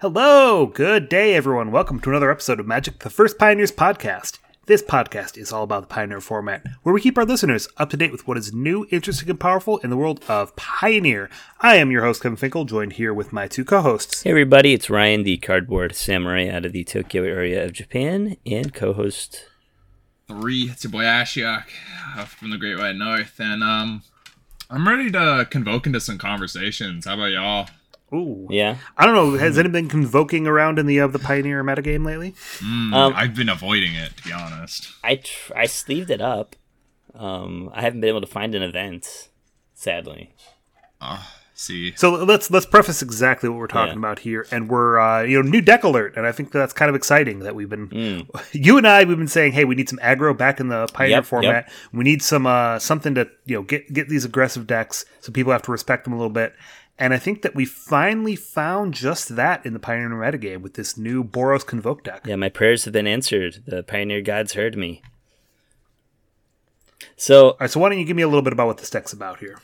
Hello, good day, everyone. Welcome to another episode of Magic the First Pioneers podcast. This podcast is all about the Pioneer format, where we keep our listeners up to date with what is new, interesting, and powerful in the world of Pioneer. I am your host, Kevin Finkel, joined here with my two co hosts. Hey, everybody, it's Ryan, the cardboard samurai out of the Tokyo area of Japan, and co host. Three, it's your boy Ashiok uh, from the Great White North, and um, I'm ready to convoke into some conversations. How about y'all? Ooh. Yeah. I don't know. Has anyone been convoking around in the uh, the Pioneer metagame lately? Mm, Um, I've been avoiding it, to be honest. I, tr- I sleeved it up. Um, I haven't been able to find an event, sadly. Ah, see, So let's let's preface exactly what we're talking Yeah. about here, and we're uh, you know new deck alert, and I think that's kind of exciting that we've been Mm. you and I we've been saying, hey, we need some aggro back in the Pioneer Yep, format. We need some uh, something to you know get get these aggressive decks, so people have to respect them a little bit. And I think that we finally found just that in the Pioneer metagame with this new Boros Convoke deck. Yeah, my prayers have been answered. The Pioneer gods heard me. So, All right, so why don't you give me a little bit about what this deck's about here?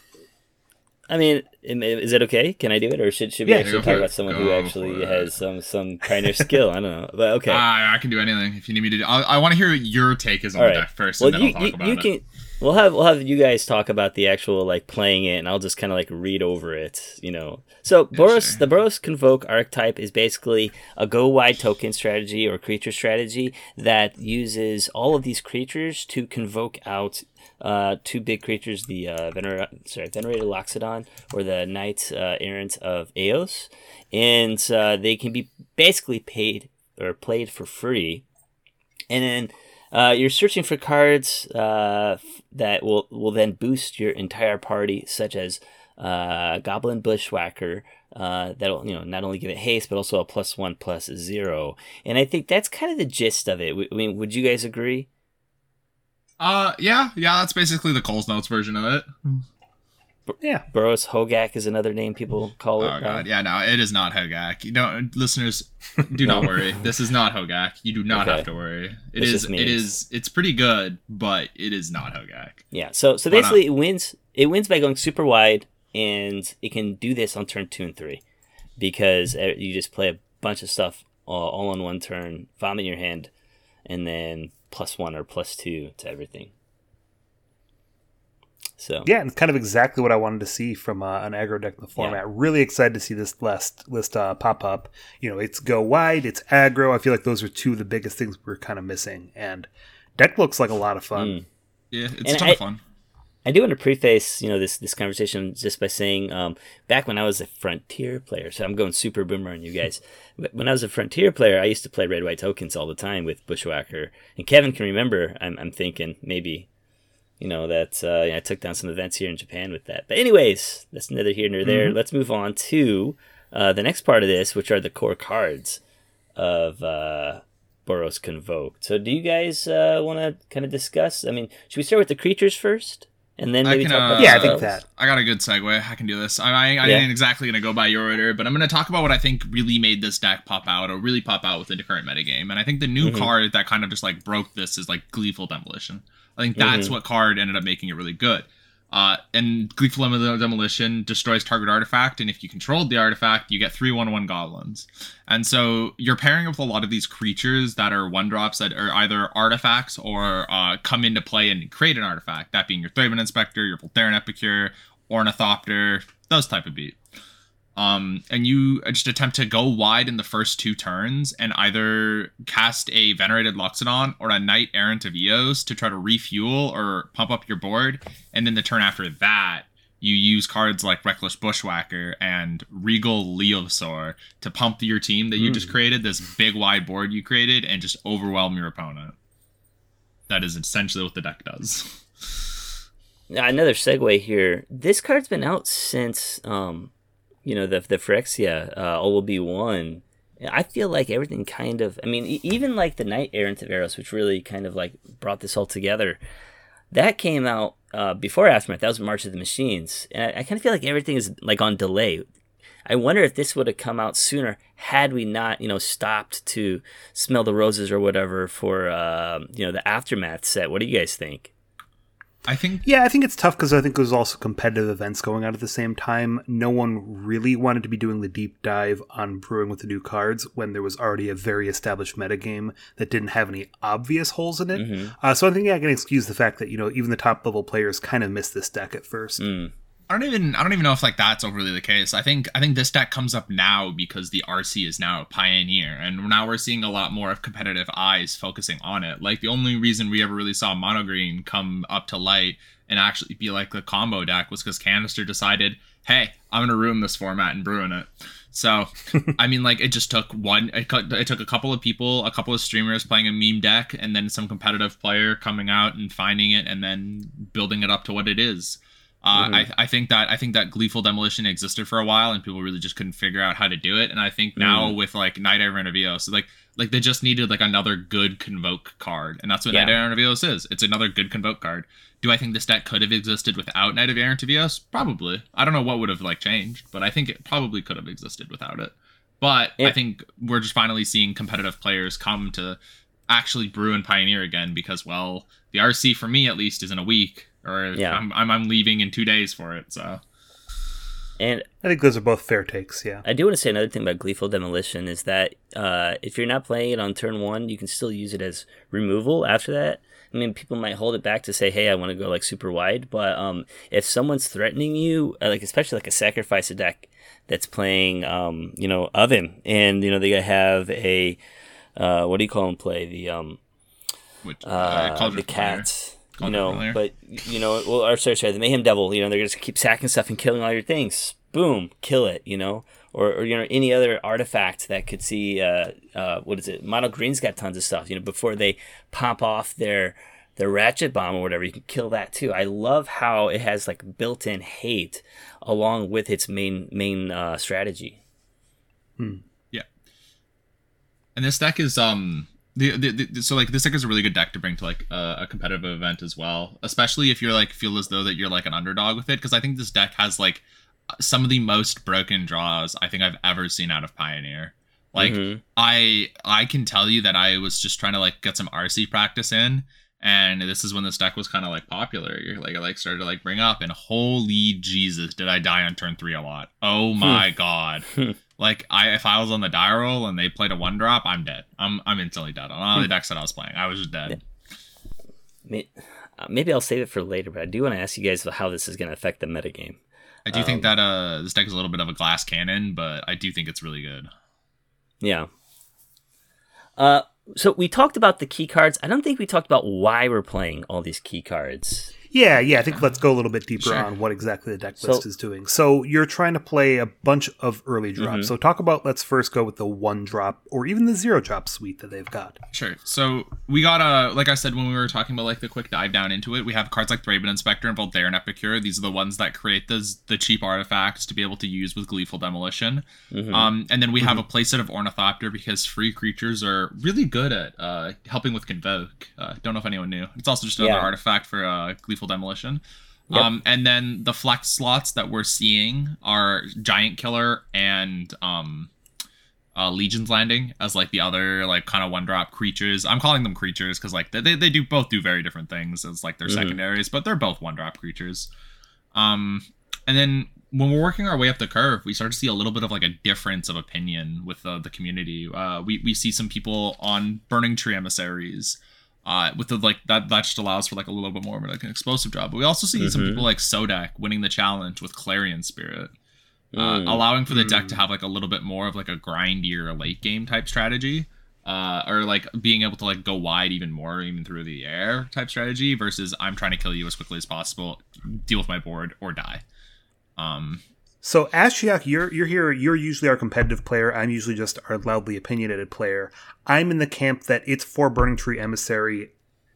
I mean, is it okay? Can I do it, or should should we Yeah, actually talk about someone who actually has some some Pioneer skill? I don't know, but okay. I, I can do anything if you need me to. Do, I, I want to hear your take is on All the right. deck first, well, and then you, I'll talk you, about you it. can. We'll have we'll have you guys talk about the actual like playing it, and I'll just kind of like read over it. You know, so Boros sure. the Boros Convoke archetype is basically a go wide token strategy or creature strategy that uses all of these creatures to convoke out uh, two big creatures: the uh, Vener- sorry Venerated Loxodon or the Knight uh, Errant of Eos, and uh, they can be basically paid or played for free and then uh, you're searching for cards uh, that will will then boost your entire party, such as uh, Goblin Bushwhacker. Uh, that'll you know not only give it haste, but also a plus one plus zero. And I think that's kind of the gist of it. W- I mean, would you guys agree? Uh, yeah, yeah, that's basically the Coles Notes version of it. Yeah, Boros Hogak is another name people call it. Oh uh, god, yeah, no, it is not Hogak. You don't, listeners, do not worry. This is not Hogak. You do not Okay. have to worry. It It's is, just it memes. is, it's pretty good, but it is not Hogak. Yeah. So so basically, it wins. It wins by going super wide, and it can do this on turn two and three, because uh, you just play a bunch of stuff all, all on one turn, vomit in your hand, and then plus one or plus two to everything. So yeah, and it's kind of exactly what I wanted to see from uh, an aggro deck in the format. Really excited to see this list list uh, pop up. You know, it's go wide, it's aggro. I feel like those are two of the biggest things we're kind of missing, and deck looks like a lot of fun. Mm. Yeah, it's And a ton I- of fun. I do want to preface, you know, this this conversation just by saying, um, back when I was a frontier player, so I'm going super boomer on you guys. But When I was a frontier player, I used to play red white tokens all the time with Bushwhacker, and Kevin can remember. I'm, I'm thinking maybe, you know, that uh, yeah, I took down some events here in Japan with that. But anyways, that's neither here nor there. Let's move on to uh, the next part of this, which are the core cards of uh, Boros Convoke. So, do you guys uh, want to kind of discuss? I mean, should we start with the creatures first, and then I can, talk uh, about Yeah, I think that. I got a good segue. I can do this. I, I, I Yeah. ain't exactly gonna go by your order, but I'm gonna talk about what I think really made this deck pop out, or really pop out with the current metagame. And I think the new Mhm. card that kind of just like broke this is like Gleeful Demolition. I think that's Mhm. what card ended up making it really good. Uh, and Dem- Demolition destroys target artifact, and if you controlled the artifact, you get three one one goblins. And so you're pairing up with a lot of these creatures that are one drops that are either artifacts or uh, come into play and create an artifact. That being your Thraben Inspector, your Voldaren Epicure, Ornithopter, those type of beat. Um, and you just attempt to go wide in the first two turns and either cast a Venerated Loxodon or a Knight Errant of Eos to try to refuel or pump up your board. And then the turn after that, you use cards like Reckless Bushwhacker and Regal Leosaur to pump your team that you just created, this big wide board you created, and just overwhelm your opponent. That is essentially what the deck does. Another segue here. This card's been out since, um, you know, the the Phyrexia uh, be one. I feel like everything kind of. I mean, even like the Knight Errant of Eos, which really kind of like brought this all together. That came out uh, before Aftermath. That was March of the Machines, and I, I kind of feel like everything is like on delay. I wonder if this would have come out sooner had we not, you know, stopped to smell the roses or whatever for, uh, you know, the Aftermath set. What do you guys think? I think Yeah, I think it's tough because I think there's also competitive events going on at the same time. No one really wanted to be doing the deep dive on brewing with the new cards when there was already a very established metagame that didn't have any obvious holes in it. Mm-hmm. Uh, so I think I can excuse the fact that you know even the top level players kind of missed this deck at first. Mm. I don't even I don't even know if like that's overly the case. I think I think this deck comes up now because the RC is now a pioneer, and now we're seeing a lot more of competitive eyes focusing on it. Like the only reason we ever really saw mono green come up to light and actually be like a combo deck was because Kanister decided, hey, I'm gonna ruin this format and ruin it. So I mean, like it just took one. It, it took a couple of people, a couple of streamers playing a meme deck, and then some competitive player coming out and finding it, and then building it up to what it is. Uh, I, I think that I think that gleeful demolition existed for a while, and people really just couldn't figure out how to do it. And I think now with like Knight Errant of Eos, like like they just needed like another good convoke card, and that's what Yeah. Knight Errant of Eos is. It's another good convoke card. Do I think this deck could have existed without Knight of Aaron Evios? Probably. I don't know what would have like changed, but I think it probably could have existed without it. But I think we're just finally seeing competitive players come to actually brew and pioneer again because well, the RC for me at least is in a week, or Yeah. I'm, I'm I'm leaving in two days for it. So And I think those are both fair takes. Yeah. I do want to say another thing about Gleeful Demolition is that uh, if you're not playing it on turn one, you can still use it as removal after that. I mean, people might hold it back to say, "Hey, I want to go like super wide," but um, if someone's threatening you, uh, like especially like a sacrifice deck that's playing, um, you know, oven, and you know they have a uh, what do you call them? Play the um, which uh, uh, the Familiar. cats. You Cauldron know, Familiar. but you know, well, or sorry, sorry, the Mayhem Devil. You know, they're just keep sacking stuff and killing all your things. Boom, kill it. You know, or, or you know, any other artifact that could see. Uh, uh, what is it? Mono Green's got tons of stuff. You know, before they pop off their their ratchet bomb or whatever, you can kill that too. I love how it has like built-in hate along with its main main uh, strategy. Hmm. Yeah, and this deck is um the, the, the so like this deck is a really good deck to bring to like a, a competitive event as well, especially if you're like feel as though that you're like an underdog with it because I think this deck has like some of the most broken draws I think I've ever seen out of Pioneer. Like Mhm. I I can tell you that I was just trying to like get some RC practice in and this is when this deck was kind of like popular. You're like I like started to like bring up and holy Jesus did I die on turn 3 a lot. Oh my god. Like I, if I was on the die roll and they played a one drop, I'm dead. I'm, I'm instantly dead on all the decks that I was playing. I was just dead. Uh, Maybe I'll save it for later, but I do want to ask you guys how this is going to affect the metagame. I do think that uh, this deck is a little bit of a glass cannon, but I do think it's really good. Yeah. Uh, so we talked about the key cards. I don't think we talked about why we're playing all these key cards. Yeah, yeah. I think let's go a little bit deeper Sure. on what exactly the deck So- is doing. So you're trying to play a bunch of early drops. Mm-hmm. So talk about. Let's first go with the one drop or even the zero drop suite that they've got. Sure. So we got a, like I said when we were talking about like the quick dive down into it, we have cards like Thraben Inspector and Voldaren Epicure. These are the ones that create the the cheap artifacts to be able to use with Gleeful Demolition. Um, and then we have a playset of Ornithopter because free creatures are really good at uh, helping with Convoke. Uh, don't know if anyone knew. It's also just another Yeah. artifact for uh, Gleeful Demolition. Yep. Um, and then the flex slots that we're seeing are Giant Killer and um, uh, Legion's Landing as like the other like kind of one drop creatures. I'm calling them creatures because like they, they do both do very different things as like their Mhm. secondaries, but they're both one drop creatures. Um, and then when we're working our way up the curve, we start to see a little bit of like a difference of opinion with uh, the community. Uh, we we see some people on Burning Tree emissaries. Uh, with the like that that just allows for like a little bit more of like an explosive job. But we also see some Mhm. people like Sodak winning the challenge with Clarion Spirit uh, Mm. allowing for the deck to Mm. have like a little bit more of like a grindier late game type strategy uh, or like being able to like go wide even more even through the air type strategy versus i'm trying to kill you as quickly as possible deal with my board or die um So Ashiok, you're you're here. You're usually our competitive player. I'm usually just our loudly opinionated player. I'm in the camp that it's for Burning Tree Emissary.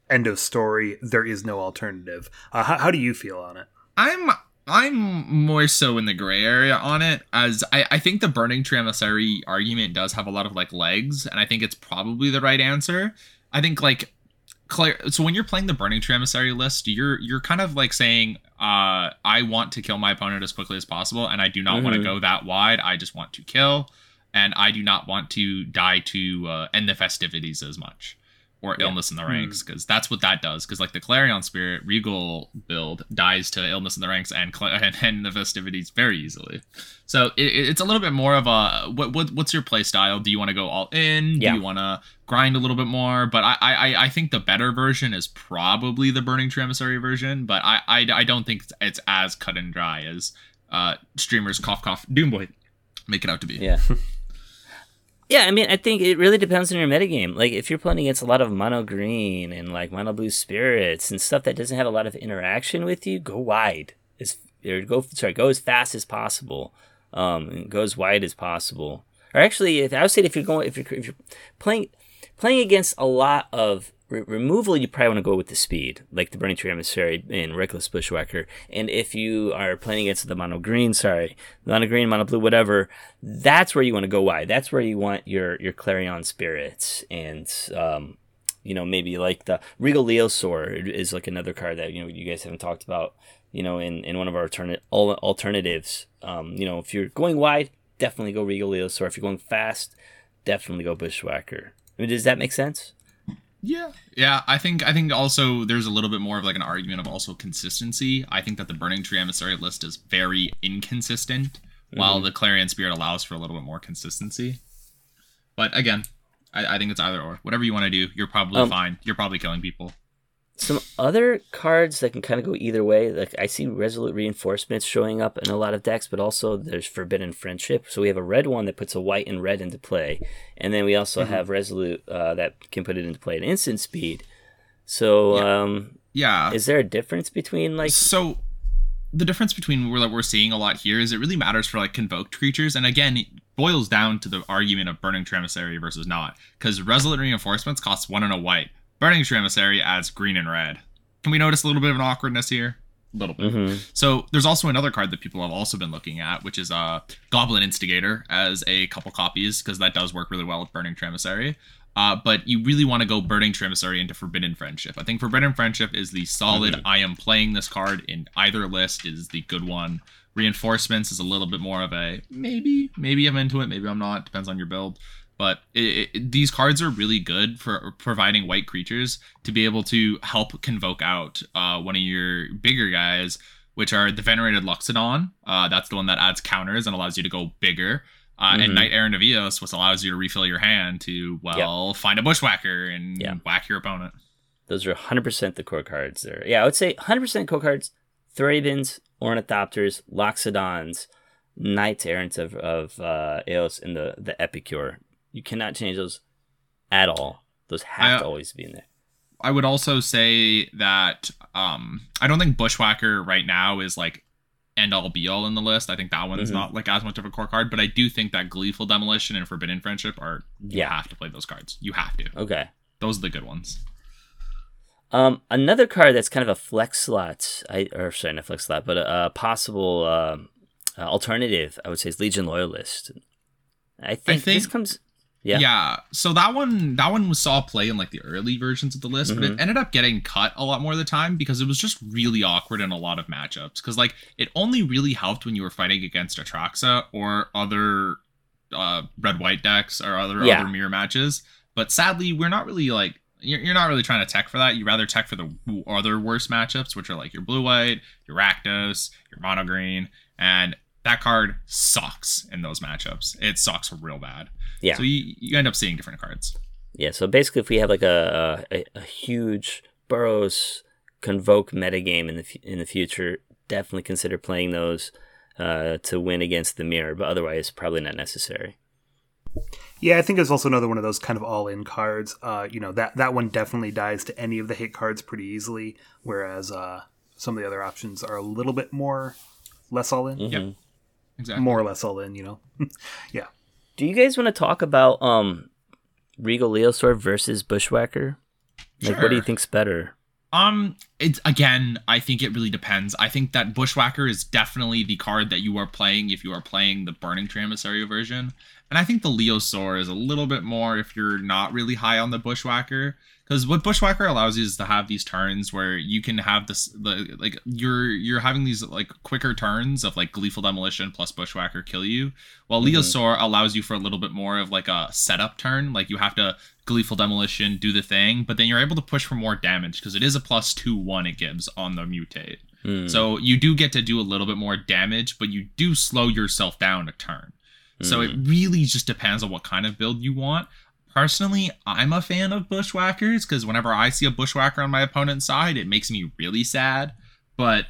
End of story. There is no alternative. Uh, how, how do you feel on it? i'm i'm more so in the gray area on it as i i think the burning tree emissary argument does have a lot of like legs and i think it's probably the right answer i think like Claire, so when you're playing the Burning Tree Emissary list, you're you're kind of like saying, uh, I want to kill my opponent as quickly as possible, and I do not want to go that wide. I just want to kill, and I do not want to die to uh, end the festivities as much. Or Yeah. illness in the ranks because that's what that does. Because like the Clarion Spirit Regal build dies to illness in the ranks and cl- and, and the festivities very easily. So it, it- it's a little bit more of a what, what what's your play style? Do you want to go all in? Do you want to grind a little bit more? But I, I I think the better version is probably the Burning Tree Emissary version. But I I, I don't think it's, it's as cut and dry as uh streamers cough cough Doomboy make it out to be. Yeah. Yeah, I mean, I think it really depends on your metagame. Like, if you're playing against a lot of mono green and like mono blue spirits and stuff that doesn't have a lot of interaction with you, go wide. As or go sorry, go as fast as possible. Um, go as wide as possible. Or actually, if I would say if you're going if you're if you're playing playing against a lot of re- removal, you probably want to go with the speed, like the Burning Tree Emissary and Reckless Bushwhacker. And if you are playing against the mono green, sorry, mono green, mono blue, whatever, that's where you want to go wide. That's where you want your your Clarion spirits and um, you know maybe like the Regal Leosaur is like another card that you know you guys haven't talked about. You know, in, in one of our alternate al- alternatives, um, you know, if you're going wide, definitely go Regal Leosaur. If you're going fast, definitely go Bushwhacker. I mean, does that make sense? Yeah. Yeah, I think I think also there's a little bit more of like an argument of also consistency. I think that the Burning Tree Emissary list is very inconsistent, while the Clarion Spirit allows for a little bit more consistency. But again, I, I think it's either or. Whatever you want to do, you're probably Um, fine. You're probably killing people. Some other cards that can kind of go either way. Like I see Resolute Reinforcements showing up in a lot of decks, but also there's Forbidden Friendship. So we have a red one that puts a white and red into play, and then we also have Resolute uh, that can put it into play at instant speed. So Yeah. um, Yeah. is there a difference between like? so the difference between what we're seeing a lot here is it really matters for like convoked creatures and again it boils down to the argument of burning Tree Emissary versus not because resolute reinforcements costs one and a white burning Tree Emissary adds green and red can we notice a little bit of an awkwardness here a little bit Mhm. so there's also another card that people have also been looking at which is uh goblin instigator as a couple copies because that does work really well with burning Tree Emissary uh, but you really want to go Burning Tree Emissary into Forbidden Friendship. I think Forbidden Friendship is the solid. I am playing this card in either list is the good one. Reinforcements is a little bit more of a maybe, maybe I'm into it, maybe I'm not. Depends on your build. But it, it, these cards are really good for providing white creatures to be able to help convoke out uh, one of your bigger guys, which are the Venerated Loxodon. Uh, that's the one that adds counters and allows you to go bigger. Uh, Mhm. And Knight Errant of Eos, which allows you to refill your hand to, well, find a Bushwhacker and Yeah. whack your opponent. Those are 100% the core cards there. Yeah, I would say 100% core cards. Thrabins, Ornithopters, Loxodons, Knights Errant of, of uh, Eos, and the, the Epicure. You cannot change those at all. Those have I- to always be in there. I would also say that um, I don't think Bushwhacker right now is like end all be all in the list. I think that one's Mhm. not like as much of a core card, but I do think that Gleeful Demolition and Forbidden Friendship are you Yeah. have to play those cards. You have to. Okay. Those are the good ones. Um, another card that's kind of a flex slot, I or sorry, not flex slot, but a, a possible um uh, alternative, I would say, is Legion Loyalist. I think, this think- comes. Yeah. Yeah. So that one that one was saw play in like the early versions of the list, but Mhm. it ended up getting cut a lot more of the time because it was just really awkward in a lot of matchups. Because like it only really helped when you were fighting against Atraxa or other uh red white decks or other Yeah. other mirror matches. But sadly, we're not really like you're, you're not really trying to tech for that. You rather tech for the other worst matchups, which are like your blue white, your Rakdos, your mono green, and that card sucks in those matchups. It sucks real bad. Yeah. So you, you end up seeing different cards. Yeah, so basically, if we have like a a, a huge Boros convoke metagame in the in the future, definitely consider playing those uh, to win against the mirror. But otherwise, probably not necessary. Yeah, I think it's also another one of those kind of all-in cards. Uh, you know that that one definitely dies to any of the hit cards pretty easily, whereas uh, some of the other options are a little bit more less all in, Mhm. Exactly. more or less all in. You know, yeah. Do you guys want to talk about um, Regal Leosaur versus Bushwhacker? Like, what do you think's better? Um, it's again, I think it really depends. I think that Bushwhacker is definitely the card that you are playing if you are playing the Burning Emissary version. And I think the Leosaur is a little bit more if you're not really high on the Bushwhacker. Because what Bushwhacker allows you is to have these turns where you can have this the like you're you're having these like quicker turns of like Gleeful Demolition plus Bushwhacker kill you, while mm-hmm. Leosaur allows you for a little bit more of like a setup turn. Like you have to Gleeful Demolition, do the thing, but then you're able to push for more damage because it is a plus two one it gives on the mutate. Mm. So you do get to do a little bit more damage, but you do slow yourself down a turn. So it hmm. really just depends on what kind of build you want. Personally, I'm a fan of bushwhackers because whenever I see a bushwhacker on my opponent's side, it makes me really sad. But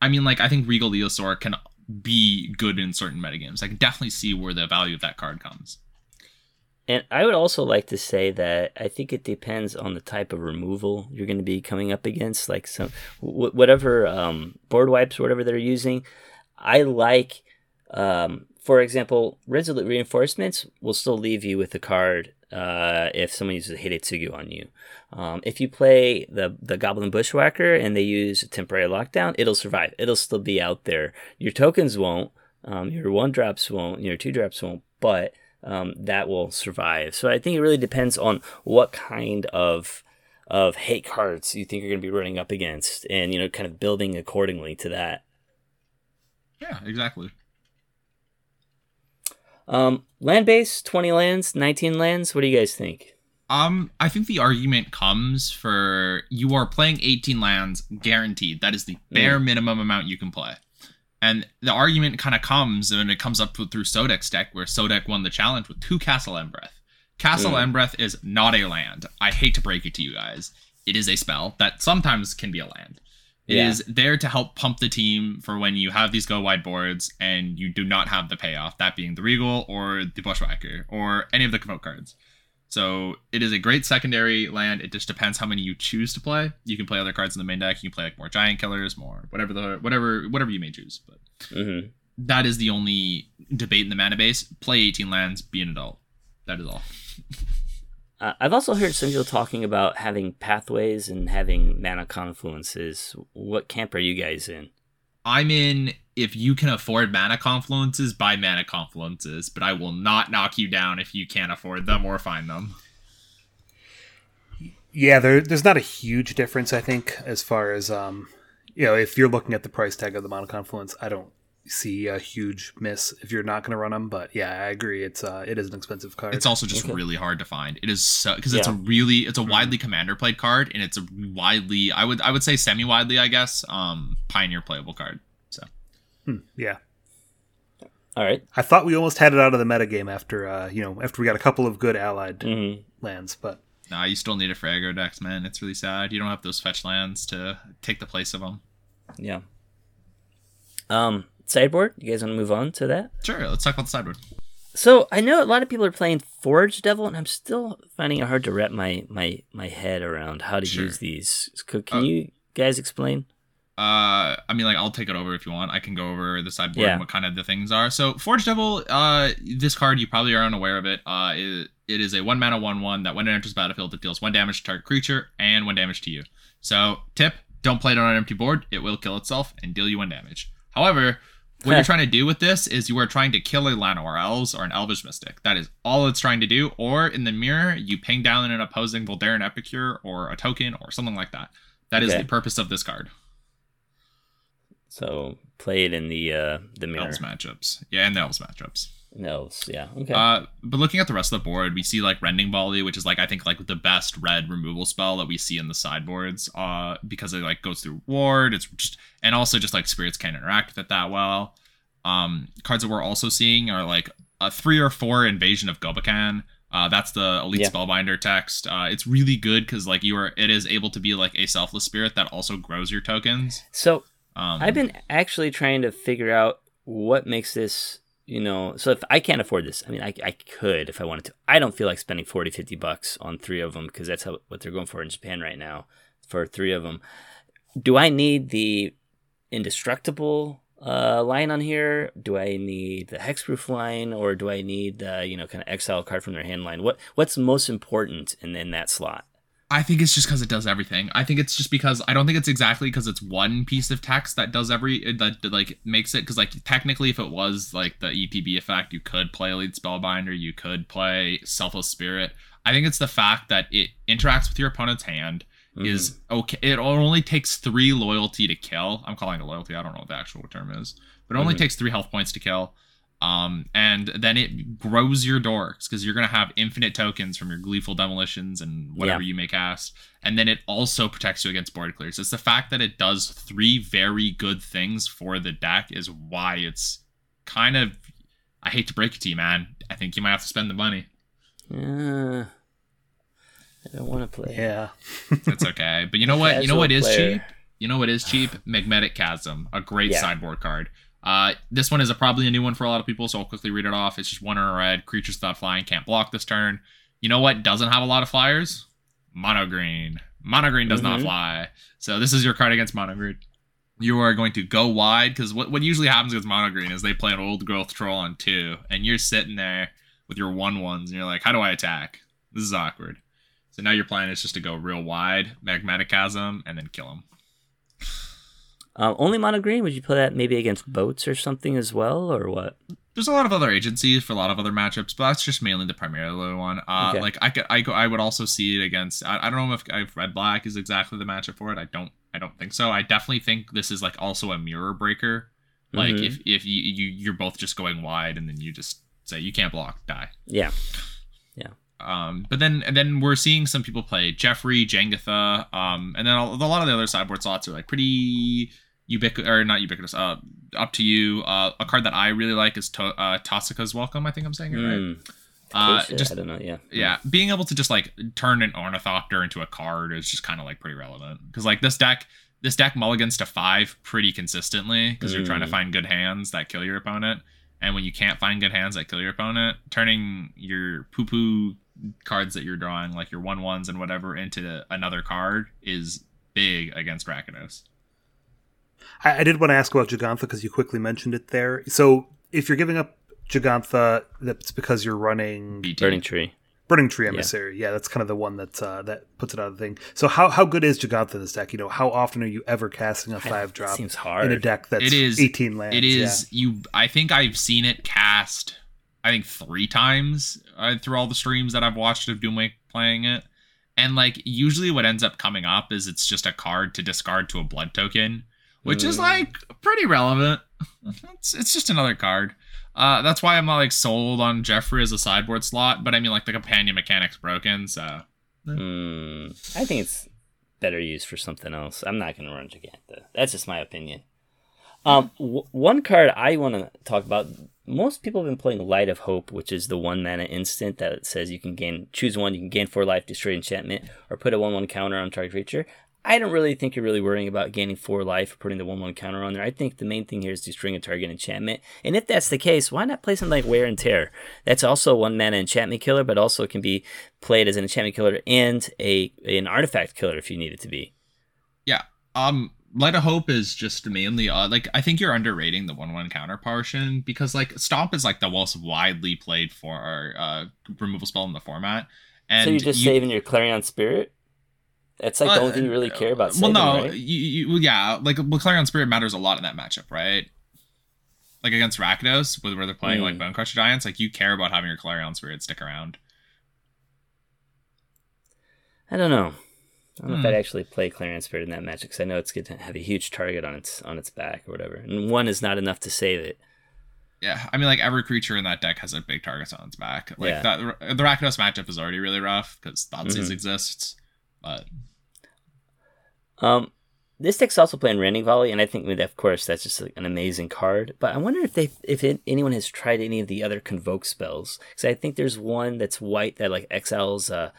I mean, like, I think Regal Leosaur can be good in certain metagames. I can definitely see where the value of that card comes. And I would also like to say that I think it depends on the type of removal you're going to be coming up against. Like some whatever um, board wipes, or whatever they're using. I like, um, for example, resolute reinforcements will still leave you with a card uh, if someone uses a Hidetsugu on you. Um, if you play the the Goblin Bushwhacker and they use temporary lockdown, it'll survive. It'll still be out there. Your tokens won't. Um, your one drops won't. Your two drops won't. But um, that will survive. So I think it really depends on what kind of of hate cards you think you're going to be running up against, and you know, kind of building accordingly to that. Yeah, exactly. Um, land base, 20 lands, 19 lands. What do you guys think? Um, I think the argument comes for you are playing 18 lands guaranteed. That is the bare mm. minimum amount you can play. And the argument kind of comes when it comes up through Sodek's deck, where Sodek won the challenge with two Castle Embereth. Castle mm. Embereth is not a land. I hate to break it to you guys. It is a spell that sometimes can be a land. Yeah. is there to help pump the team for when you have these go wide boards and you do not have the payoff, that being the Regal or the Bushwhacker or any of the Convoke cards. So it is a great secondary land. It just depends how many you choose to play. You can play other cards in the main deck. You can play like more giant killers, more whatever the whatever whatever you may choose. But mm-hmm. that is the only debate in the mana base. Play 18 lands, be an adult. That is all. Uh, I've also heard some people talking about having pathways and having mana confluences. What camp are you guys in? I'm in if you can afford mana confluences, buy mana confluences, but I will not knock you down if you can't afford them or find them. Yeah, there, there's not a huge difference, I think, as far as um, you know, if you're looking at the price tag of the mana confluence, I don't see a huge miss if you're not going to run them. But yeah, I agree. It's uh, it is an expensive card. It's also just okay. really hard to find. It is so because yeah. it's a really it's a widely mm-hmm. commander played card, and it's a widely I would I would say semi widely I guess um pioneer playable card. So hmm, yeah. All right. I thought we almost had it out of the metagame after uh you know after we got a couple of good allied mm-hmm. lands, but. Nah, you still need a for aggro decks, man. It's really sad. You don't have those fetch lands to take the place of them. Yeah. Um, sideboard. You guys want to move on to that? Sure. Let's talk about the sideboard. So I know a lot of people are playing Forge Devil, and I'm still finding it hard to wrap my my my head around how to sure. use these. Can uh, you guys explain? Uh, I mean, like I'll take it over if you want. I can go over the sideboard yeah. and what kind of the things are. So Forge Devil, uh, this card you probably are unaware of it. Uh, it, it is a one mana one one that when it enters battlefield, it deals one damage to target creature and one damage to you. So tip: don't play it on an empty board. It will kill itself and deal you one damage. However, what you're trying to do with this is you are trying to kill a Llanowar Elves or an Elvish Mystic. That is all it's trying to do. Or in the mirror, you ping down an opposing Voldaren Epicure or a token or something like that. That okay. is the purpose of this card. So play it in the uh, the mirror. Elves matchups. Yeah, in the Elves matchups. Elves, yeah. Okay. Uh, but looking at the rest of the board, we see like Rending Volley, which is like I think like the best red removal spell that we see in the sideboards. Uh, because it like goes through ward. It's just and also just like spirits can't interact with it that well. Um, cards that we're also seeing are like a three or four invasion of Gobakhan. Uh, that's the elite yeah. spellbinder text. Uh, it's really good because like you are, it is able to be like a selfless spirit that also grows your tokens. So um, I've been actually trying to figure out what makes this you know so if i can't afford this i mean i, I could if i wanted to. I don't feel like spending 40 50 bucks on three of them because that's how, what they're going for in japan right now for three of them do i need the indestructible uh, line on here? Do i need the hexproof line or do i need the you know kind of exile card from their hand line? What what's most important in, in that slot I think it's just because it does everything. I think it's just because I don't think it's exactly because it's one piece of text that does every that, that like makes it because like technically if it was like the ETB effect, you could play Elite Spellbinder, you could play Selfless Spirit. I think it's the fact that it interacts with your opponent's hand Mm-hmm. is okay. It only takes three loyalty to kill. I'm calling it loyalty. I don't know what the actual term is, but it only Mhm. takes three health points to kill. Um, and then it grows your dorks because you're gonna have infinite tokens from your gleeful demolitions and whatever Yeah. you may cast. And then it also protects you against board clears. It's the fact that it does three very good things for the deck is why it's kind of. I hate to break it to you, man. I think you might have to spend the money. Uh, I don't want to play. Yeah. It's okay. But you know what? You know what is player. cheap? You know what is cheap? Magmatic Chasm, a great Yeah. sideboard card. Uh, this one is a, probably a new one for a lot of people, so I'll quickly read it off. It's just one in a red. Creatures without flying can't block this turn. You know what doesn't have a lot of flyers? Mono green. Mono green does not Mhm. fly. So this is your card against mono green. You are going to go wide because what, what usually happens with mono green is they play an old growth troll on two, and you're sitting there with your one ones, and you're like, how do I attack? This is awkward. So now your plan is just to go real wide, magmatic chasm, and then kill him. Um, only mono green? Would you play that maybe against boats or something as well, or what? There's a lot of other agencies for a lot of other matchups, but that's just mainly the primarily one. Uh, Okay. Like I could, I, I would also see it against. I, I don't know if, if red black is exactly the matchup for it. I don't, I don't think so. I definitely think this is like also a mirror breaker. Like Mhm. if if you, you you're both just going wide and then you just say you can't block, die. Yeah. Um, but then and then we're seeing some people play Jeffrey, Jegantha, um, and then a, a lot of the other sideboard slots are like pretty ubiquitous or not ubiquitous. Uh, up to you. Uh, a card that I really like is to- uh, Tocasia's Welcome. I think I'm saying it right. Mm. Uh, just I don't know. Yeah. yeah, being able to just like turn an Ornithopter into a card is just kind of like pretty relevant because like this deck, this deck mulligans to five pretty consistently because you're trying to Mm. find good hands that kill your opponent, and when you can't find good hands that kill your opponent, turning your poo poo cards that you're drawing, like your one ones and whatever, into another card is big against Rakdos. I, I did want to ask about Jegantha because you quickly mentioned it there. So if you're giving up Jegantha, that's because you're running BT. Burning tree. Burning Tree Emissary. Yeah, that's kind of the one that uh, that puts it out of the thing. So how how good is Gigantha in this deck? You know, how often are you ever casting a five drop Seems in a deck that's It is- 18 lands? It is you. I think I've seen it cast. I think three times uh, through all the streams that I've watched of Doomwake playing it, and like usually what ends up coming up is it's just a card to discard to a blood token, which is Mm. like pretty relevant. It's it's just another card. Uh, that's why I'm not like sold on Jeffrey as a sideboard slot, but I mean like the companion mechanic's broken, so Hmm. I think it's better used for something else. I'm not going to run Jegantha. That's just my opinion. Um, w- one card I want to talk about. Most people have been playing Light of Hope, which is the one mana instant that says you can gain choose one, you can gain four life, destroy enchantment, or put a one one counter on target creature. I don't really think you're really worrying about gaining four life or putting the one one counter on there. I think the main thing here is destroying a target enchantment. And if that's the case, why not play something like Wear and Tear? That's also one mana enchantment killer, but also can be played as an enchantment killer and a an artifact killer if you need it to be. Yeah. Um Light of Hope is just mainly uh like I think you're underrating the one one counter portion because like Stomp is like the most widely played for uh removal spell in the format. And so you're just you- saving your Clarion Spirit? It's like the uh, only thing you really care about. Well no, right? you, you yeah, like well, Clarion Spirit matters a lot in that matchup, right? Like against Rakdos, where where they're playing like Mm. Bone Crusher Giants, like you care about having your Clarion Spirit stick around. I don't know. I don't know Hmm. if I'd actually play Clarion Spirit in that match because I know it's going to have a huge target on its on its back or whatever, and one is not enough to save it. Yeah, I mean, like every creature in that deck has a big target on its back. Like Yeah. that, the Rakdos matchup is already really rough because Thoughtseize Mhm. exists, but Um, this deck's also playing Rending Volley, and I think of course that's just like, an amazing card. But I wonder if they if it, anyone has tried any of the other Convoke spells because I think there's one that's white that like exiles. Uh,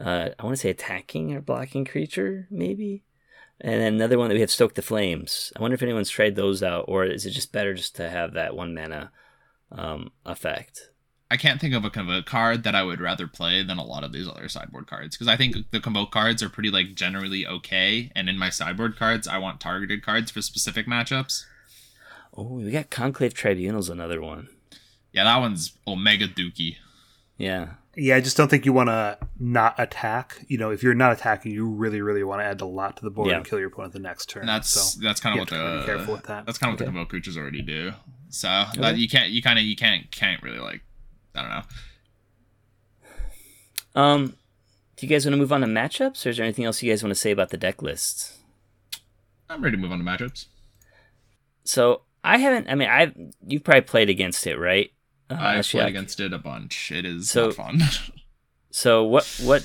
uh, I want to say attacking or blocking creature maybe. And then another one that we have Stoke the Flames. I wonder if anyone's tried those out, or is it just better just to have that one mana um, effect? I can't think of a convoke card that I would rather play than a lot of these other sideboard cards because I think the convoke cards are pretty like generally okay, and in my sideboard cards, I want targeted cards for specific matchups. Oh, we got Conclave Tribunal's another one. Yeah, that one's Omega Dookie. Yeah. Yeah, I just don't think you want to not attack. You know, if you're not attacking, you really, really want to add a lot to the board Yeah. and kill your opponent the next turn. And that's so that's kind of what to be the careful with that. that's kind of what Okay. the convoke creatures already do. So that you can't you kind of you can't can't really like I don't know. Um, do you guys want to move on to matchups, or is there anything else you guys want to say about the deck lists? I'm ready to move on to matchups. So I haven't. I mean, I've you've probably played against it, right? Uh, I've played against it a bunch. It is So- not fun. So what what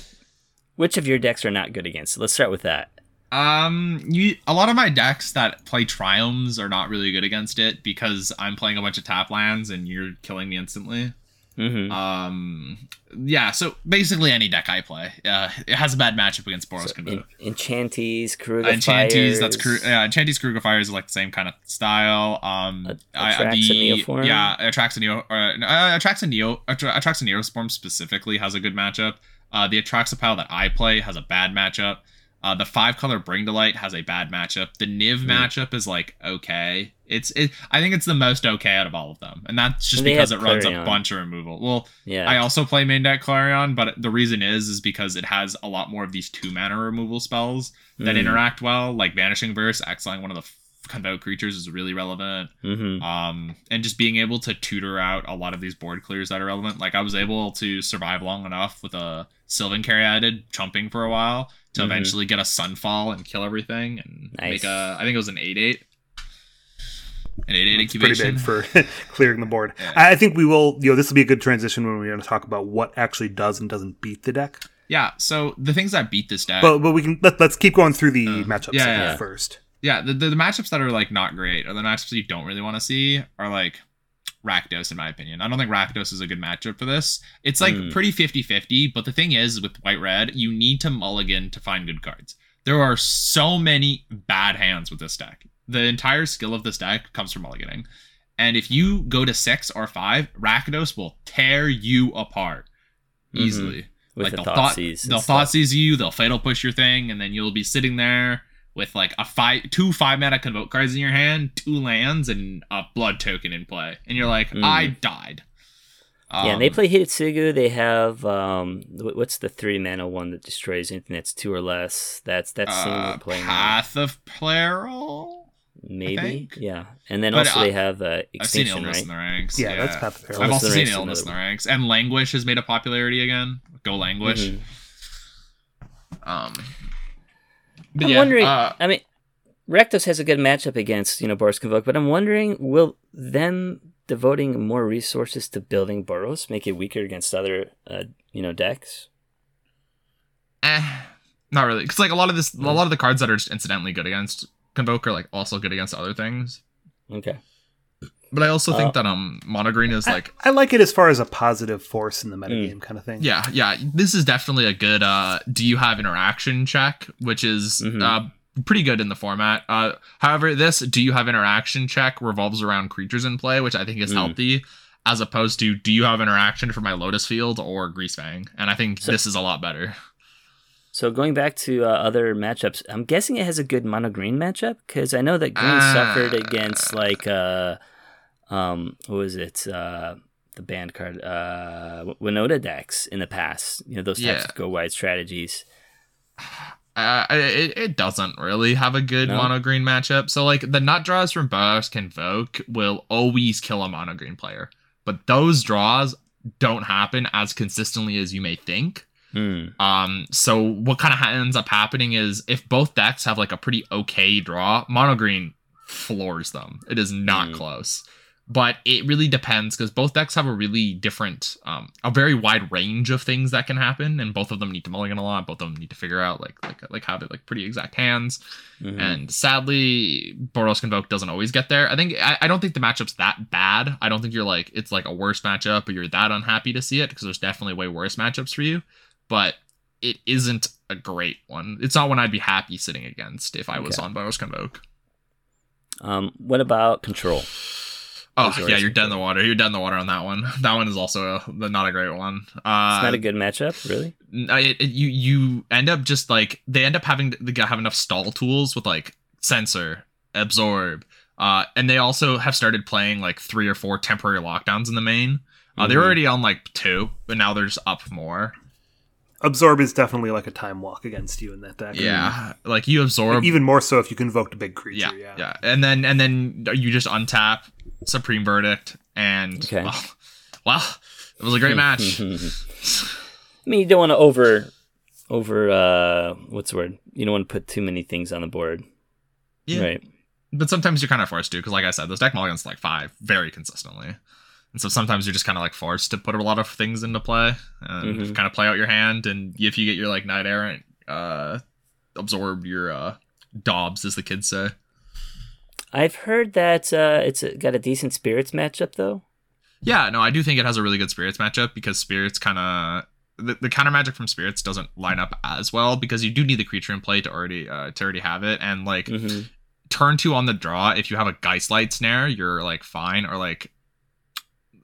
which of your decks are not good against? Let's start with that. Um, you a lot of my decks that play triomes are not really good against it because I'm playing a bunch of tap lands and you're killing me instantly. Mm-hmm. Um, yeah. So basically, any deck I play, uh, it has a bad matchup against Boros So, Convoke. en- Enchanties, Karuga Enchanties, that's Fires. yeah. Enchanties, Kruger Fires are like the same kind of style. Um, A- I- Atraxa the- Neoform? yeah, Atraxa Neo, uh, uh, Atraxa Neo, Atra- Atraxa Neoswarm specifically has a good matchup. Uh, the Atraxa pile that I play has a bad matchup. Uh, the five color Bring to Light has a bad matchup. The Niv Hmm. matchup is like okay. It's it. I think it's the most okay out of all of them, and that's just they because it have runs a bunch of removal. Well, Yeah. I also play main deck Clarion, but the reason is is because it has a lot more of these two mana removal spells that Mm. interact well, like Vanishing Verse, exiling one of the f- convoke creatures is really relevant. Mm-hmm. Um, and just being able to tutor out a lot of these board clears that are relevant. Like I was able to survive long enough with a Sylvan Caryatid chumping for a while to Mhm. eventually get a Sunfall and kill everything and Nice. make a. I think it was an eight eight. An eight eight It's pretty big for clearing the board. Yeah. I I think we will. You know, this will be a good transition when we're going to talk about what actually does and doesn't beat the deck. yeah. So the things that beat this deck. But but we can let, let's keep going through the Uh, matchups yeah, yeah. first. Yeah, the, the, the matchups that are like not great or the matchups you don't really want to see are like Rakdos, in my opinion. I don't think Rakdos is a good matchup for this. It's like Hmm. pretty 50 50, but the thing is, with white red, you need to mulligan to find good cards. There are so many bad hands with this deck. The entire skill of this deck comes from mulliganing. And if you go to six or five, Rakdos will tear you apart Mhm. easily With like the they'll thought they'll stuff. thought seize you, they'll fatal push your thing, and then you'll be sitting there with like a five two five mana convoke cards in your hand, two lands, and a blood token in play, and you're like, Mm. I died. yeah, and they Um, play Hitsugu. They have um, what's the three mana one that destroys anything that's two or less? That's that's uh, single play now. Path of Peril. maybe. Yeah, and then But, also uh, they have uh, I've seen extinction, illness right? in the ranks. Yeah, that's Path of Peril. I've also seen illness in the ranks, and Languish has made a popularity again. Go Languish. Mhm. Um, but I'm yeah, wondering. uh, I mean, Rakdos has a good matchup against you know Boros Convoke, but I'm wondering will them devoting more resources to building Boros make it weaker against other uh, you know decks? eh, not really, because like a lot of this, Mm. a lot of the cards that are just incidentally good against Convoke are like also good against other things. Okay. But I also Uh, think that um mono green is I- like I, like it as far as a positive force in the Mm. metagame kind of thing. yeah yeah this is definitely a good uh do you have interaction check which is Mhm. uh pretty good in the format. Uh however this do you have interaction check revolves around creatures in play which I think is Mm. healthy as opposed to do you have interaction for my Lotus Field or Greasefang and I think So- this is a lot better. So going back to uh, other matchups, I'm guessing it has a good mono green matchup because I know that green Ah. suffered against like uh, um, what was it? Uh, the band card, uh, Winota decks in the past. You know those types Yeah. of go wide strategies. Uh, it, it doesn't really have a good No? mono green matchup. So like the nut draws from Boros Convoke will always kill a mono green player, but those draws don't happen as consistently as you may think. Hmm. Um, so what kind of ends up happening is if both decks have like a pretty okay draw, mono green floors them. It is not Mm. close. But it really depends because both decks have a really different, um, a very wide range of things that can happen, and both of them need to mulligan a lot. Both of them need to figure out like like like have it like pretty exact hands. Mhm. And sadly, Boros Convoke doesn't always get there. I think I, I don't think the matchup's that bad. I don't think you're like it's like a worse matchup or you're that unhappy to see it because there's definitely way worse matchups for you. But it isn't a great one. It's not one I'd be happy sitting against if I was Okay. on Boros Convoke. Um, what about control? Oh yeah, you're dead in the water. You're dead in the water on that one. That one is also a, not a great one. Uh, It's not a good matchup, really. It, it- you you end up just like they end up having to have enough stall tools with like sensor absorb uh and they also have started playing like three or four temporary lockdowns in the main Uh, They're Mhm. already on like two, but now they're just up more. Absorb is definitely like a time walk against you in that deck. Yeah, like you absorb. Even more so if you convoked a big creature. yeah, Yeah. yeah, and then and then you just untap Supreme Verdict, and Okay. well, well, it was a great match. I mean, you don't want to over, over. uh What's the word? You don't want to put too many things on the board. Yeah. Right. but sometimes you're kind of forced to because like i said this deck mulligans like five very consistently and so sometimes you're just kind of like forced to put a lot of things into play and Mhm. kind of play out your hand and if you get your like knight errant uh absorb your uh dobs as the kids say I've heard that uh it's got a decent spirits matchup though. yeah no i do think it has a really good spirits matchup because spirits kind of the, the counter magic from spirits doesn't line up as well because you do need the creature in play to already uh, to already have it and like hmm turn two on the draw if you have a Geistlight Snare you're like fine or like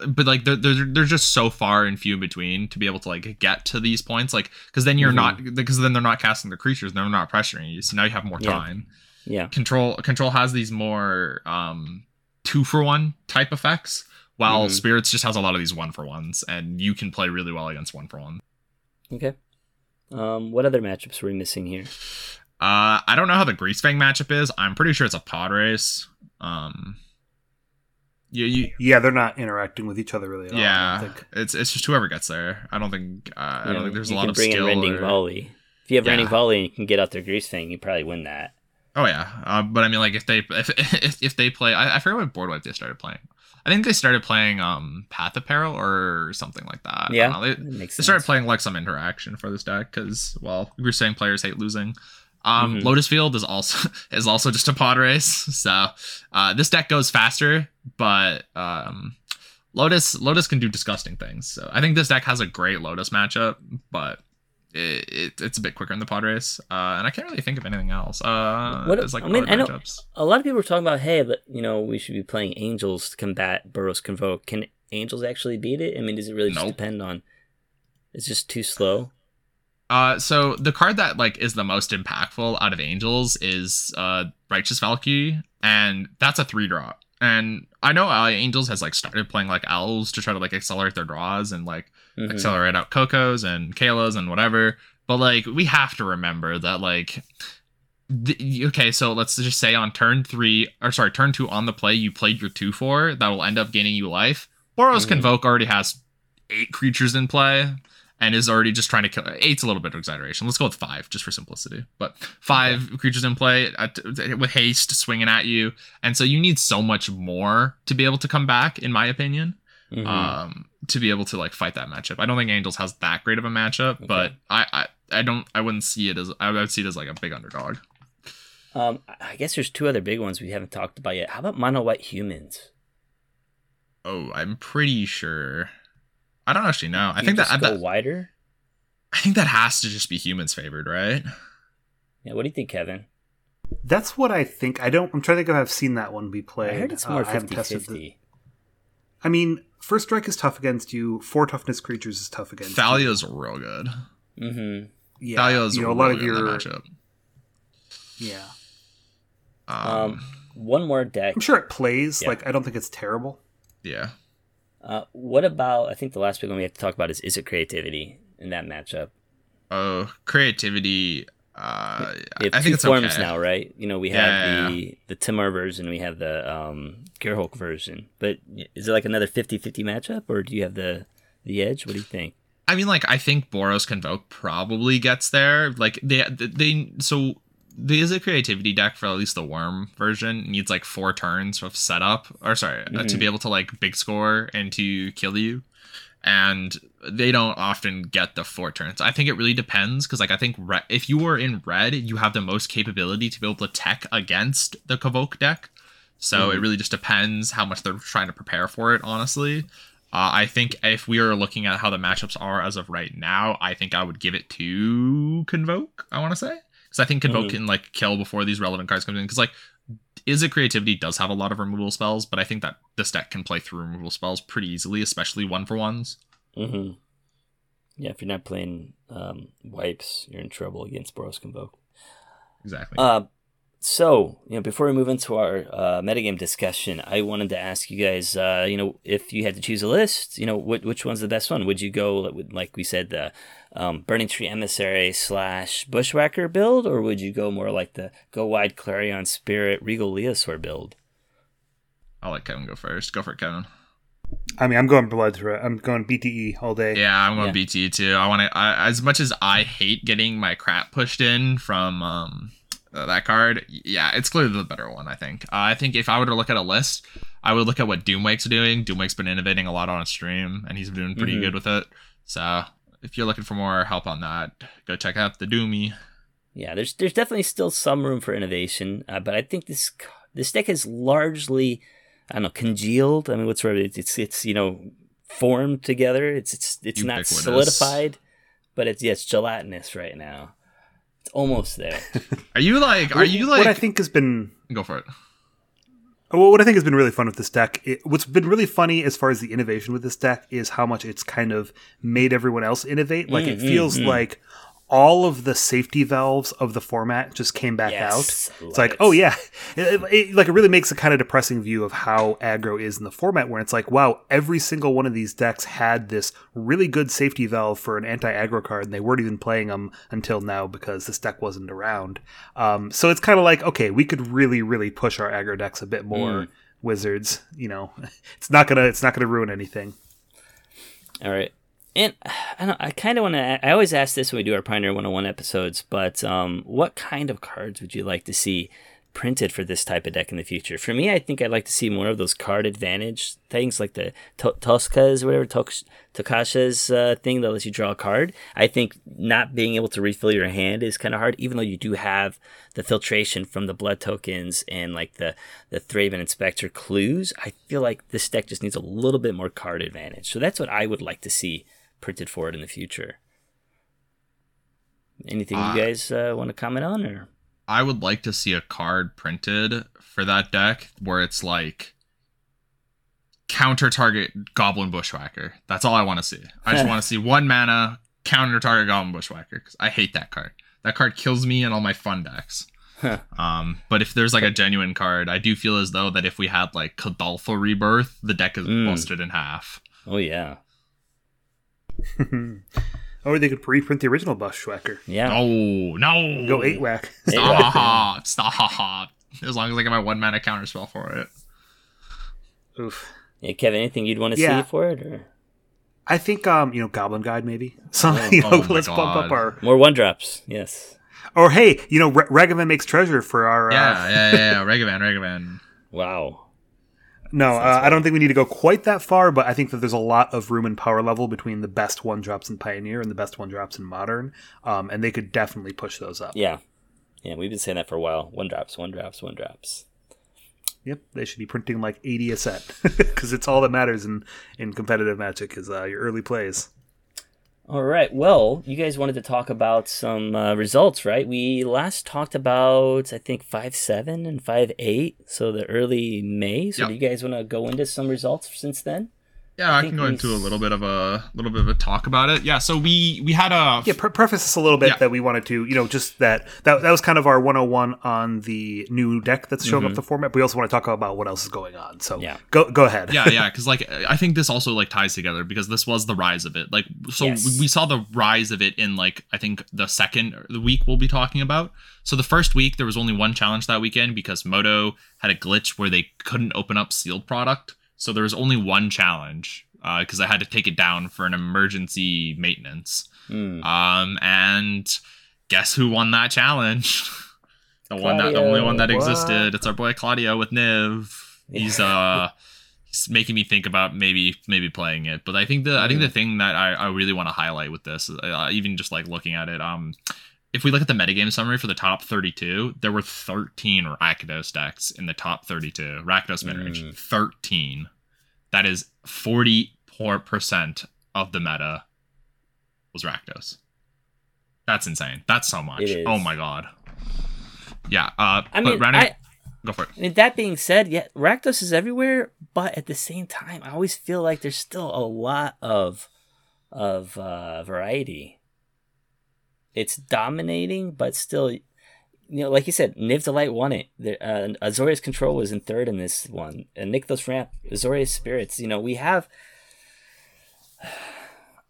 but like they're, they're, they're just so far and few in between to be able to like get to these points like because then you're Mhm. not because then they're not casting the creatures they're not pressuring you so now you have more Yeah. time Yeah. control control has these more um two for one type effects while Mhm. spirits just has a lot of these one for ones and you can play really well against one for one Okay. Um, what other matchups were we missing here? uh i don't know how the Greasefang matchup is i'm pretty sure it's a pod race um you, you Yeah, they're not interacting with each other really at all. Yeah, don't think. it's it's just whoever gets there. I don't think uh, I You don't think there's a lot can of bring skill. in rending or- volley. If you have Yeah. rending volley and you can get out their Greasefang, you probably win that. Oh yeah, uh, but I mean, like if they if if, if they play, I, I forget what board wipe they started playing. I think they started playing um Path of Peril or something like that. Yeah. They, they started playing like some interaction for this deck because well, we were saying players hate losing. Um, Mhm. Lotus Field is also is also just a pod race, so uh, this deck goes faster, but um, Lotus Lotus can do disgusting things. So I think this deck has a great Lotus matchup, but it, it it's a bit quicker in the pod race, uh, and I can't really think of anything else. Uh, What- as like I mean, I know- matchups. A lot of people were talking about, hey, but, you know, we should be playing Angels to combat Boros Convoke. Can Angels actually beat it? I mean, does it really just depend on? It's just too slow. Uh, so the card that like is the most impactful out of Angels is uh Righteous Valkyrie, and that's a three draw. And I know uh, Angels has like started playing like elves to try to like accelerate their draws and like Mhm. accelerate out Cocos and Kalos and whatever. But like we have to remember that like the, okay, so let's just say on turn three or sorry, turn two on the play, you played your two four that will end up gaining you life. Boros Mhm. Convoke already has eight creatures in play and is already just trying to kill eight's a little bit of exaggeration. Let's go with five just for simplicity. But five creatures in play at, with haste swinging at you, and so you need so much more to be able to come back, in my opinion Mhm. um to be able to like fight that matchup. I don't think Angels has that great of a matchup, Okay. but I, I I don't I wouldn't see it as I would see it as like a big underdog. Um, I guess there's two other big ones we haven't talked about yet. How about mono white humans? Oh, I'm pretty sure. I don't actually know. I think that, just I, go that wider. I think that has to just be humans favored, right? Yeah, what do you think, Kevin? That's what I think. I don't. I'm trying to think if I've seen that one be played. I heard it's Uh, more I haven't 50 tested the- I mean, first strike is tough against you. Four toughness creatures is tough against Thalia's real good. Mm-hmm. Yeah, Thalia's you know, a real lot of good your matchup. yeah. Um, Um, one more deck. I'm sure it plays. Yeah. Like I don't think it's terrible. yeah. Uh, what about? I think the last big one we have to talk about is Izzet Creativity in that matchup? Oh, creativity. Uh, We have I two think it's forms okay. now, right? You know, we have yeah, the the Timur version, we have the um version. But is it like another 50-50 matchup, or do you have the the edge? What do you think? I mean, like I think Boros Convoke probably gets there. Like they they so the is a creativity deck for at least the worm version needs like four turns of setup or sorry uh, to Mhm. be able to like big score and to kill you. And they don't often get the four turns. I think it really depends because like I think re- if you were in red, you have the most capability to be able to tech against the Convoke deck. So it Mhm. really just depends how much they're trying to prepare for it. Honestly, uh, I think if we are looking at how the matchups are as of right now, I think I would give it to Convoke. I want to say because I think Convoke Mhm. can like kill before these relevant cards come in. Because like, Izzet Creativity does have a lot of removal spells, but I think that this deck can play through removal spells pretty easily, especially one for ones. Mm-hmm. Yeah, if you're not playing um, wipes, you're in trouble against Boros Convoke. Exactly. Uh, So, you know, before we move into our uh, metagame discussion, I wanted to ask you guys, uh, you know, if you had to choose a list, you know, which, which one's the best one? Would you go, with, like we said, the um, Burning Tree Emissary slash Bushwhacker build, or would you go more like the Go Wide Clarion Spirit Regal Leosaur build? I'll let Kevin go first. Go for it, Kevin. I mean, I'm going blood through it. I'm going BTE all day. Yeah, I'm going Yeah. BT too. I want to. As much as I hate getting my crap pushed in from um, that card, yeah, it's clearly the better one. I think. Uh, I think if I were to look at a list, I would look at what Doomwake's doing. Doomwake's been innovating a lot on stream, and he's been doing pretty Mhm. good with it. So if you're looking for more help on that, go check out the Doomy. Yeah, there's there's definitely still some room for innovation, uh, but I think this c- this deck is largely, I don't know, congealed. I mean, what's right? It's, it's it's you know formed together. It's it's it's not solidified, but it's yeah, it's gelatinous right now. It's almost there. Are you like? Are you like? what I think has been go for it. Well, what I think has been really fun with this deck, it, what's been really funny as far as the innovation with this deck is how much it's kind of made everyone else innovate. Like it Mm, mm, feels mm. like all of the safety valves of the format just came back Yes, out. It's like, oh yeah, It- it- like it really makes a kind of depressing view of how aggro is in the format, where it's like, wow, every single one of these decks had this really good safety valve for an anti-aggro card, and they weren't even playing them until now because this deck wasn't around. Um, so it's kind of like, okay, we could really, really push our aggro decks a bit more. Mm. Wizards, you know, it's not gonna, it's not gonna ruin anything. All right. And I, I kind of want to. I always ask this when we do our Pioneer 101 episodes, but um, what kind of cards would you like to see printed for this type of deck in the future? For me, I think I'd like to see more of those card advantage things like the to- Tosca's, whatever, Tok- Tokasha's uh, thing that lets you draw a card. I think not being able to refill your hand is kind of hard, even though you do have the filtration from the blood tokens and like the, the Thraben Inspector clues. I feel like this deck just needs a little bit more card advantage. So that's what I would like to see printed for it in the future. Anything Uh, you guys uh, want to comment on, or I would like to see a card printed for that deck where it's like counter target Goblin Bushwhacker. That's all I want to see. I just want to see one mana counter target Goblin Bushwhacker because I hate that card. That card kills me in all my fun decks. Um, but if there's like a genuine card, I do feel as though that if we had like Kadalfa Rebirth, the deck is Mm. busted in half. oh yeah, or they could reprint the original Bushwhacker. yeah, No, no, Go eight whack. Stop, stop. As long as I get my one mana counter spell for it. Oof. yeah. Kevin, anything you'd want to Yeah. see for it, or I think, um, you know, Goblin Guide maybe. So Oh, you know, oh let's bump up our. more one drops? Yes. Or hey, you know, Re- Ragavan makes treasure for our. Yeah, Uh, yeah, yeah, yeah. Ragavan, Ragavan. Wow. No, uh, I don't think we need to go quite that far, but I think that there's a lot of room and power level between the best one drops in Pioneer and the best one drops in Modern, um, and they could definitely push those up. Yeah, yeah. We've been saying that for a while. One drops, one drops, one drops. Yep, they should be printing like 80 a set because it's all that matters in in competitive Magic is uh, your early plays. All right. Well, you guys wanted to talk about some uh, results, right? We last talked about I think five seven and five eight, so the early May. So Yep. do you guys want to go into some results since then? Yeah, I, think can go into a little bit of a little bit of a talk about it. Yeah, so we we had a Yeah, pre- preface this a little bit Yeah. that we wanted to, you know, just that that that was kind of our 101 on the new deck that's showing up mm-hmm. the format. But we also want to talk about what else is going on. So Yeah. go go ahead. yeah, yeah, because like I think this also like ties together because this was the rise of it. Like, so Yes. we- we saw the rise of it in like I think the second the week we'll be talking about. So the first week there was only one challenge that weekend because Moto had a glitch where they couldn't open up sealed product. So there was only one challenge because I had to take it down for an emergency maintenance. Hmm. Um, and guess who won that challenge? the one that the only one that What? existed. It's our boy Claudio with Niv. He's uh he's making me think about maybe maybe playing it. But I think the I think the thing that I, I really want to highlight with this, uh, even just like looking at it, um, if we look at the metagame summary for the top 32, there were 13 Rakdos decks in the top 32. Rakdos midrange, Mm. 13. That is 44% of the meta was Rakdos. That's insane. That's so much. Oh my god. Yeah. Uh, I mean, rounding- I, go for it. I mean, that being said, yeah, Rakdos is everywhere, but at the same time, I always feel like there's still a lot of of uh, variety. It's dominating, but still, you know, like you said, Niv to Light won it. The, uh, Azorius Control was in third in this one. And Nykthos Ramp, Azorius Spirits. You know, we have.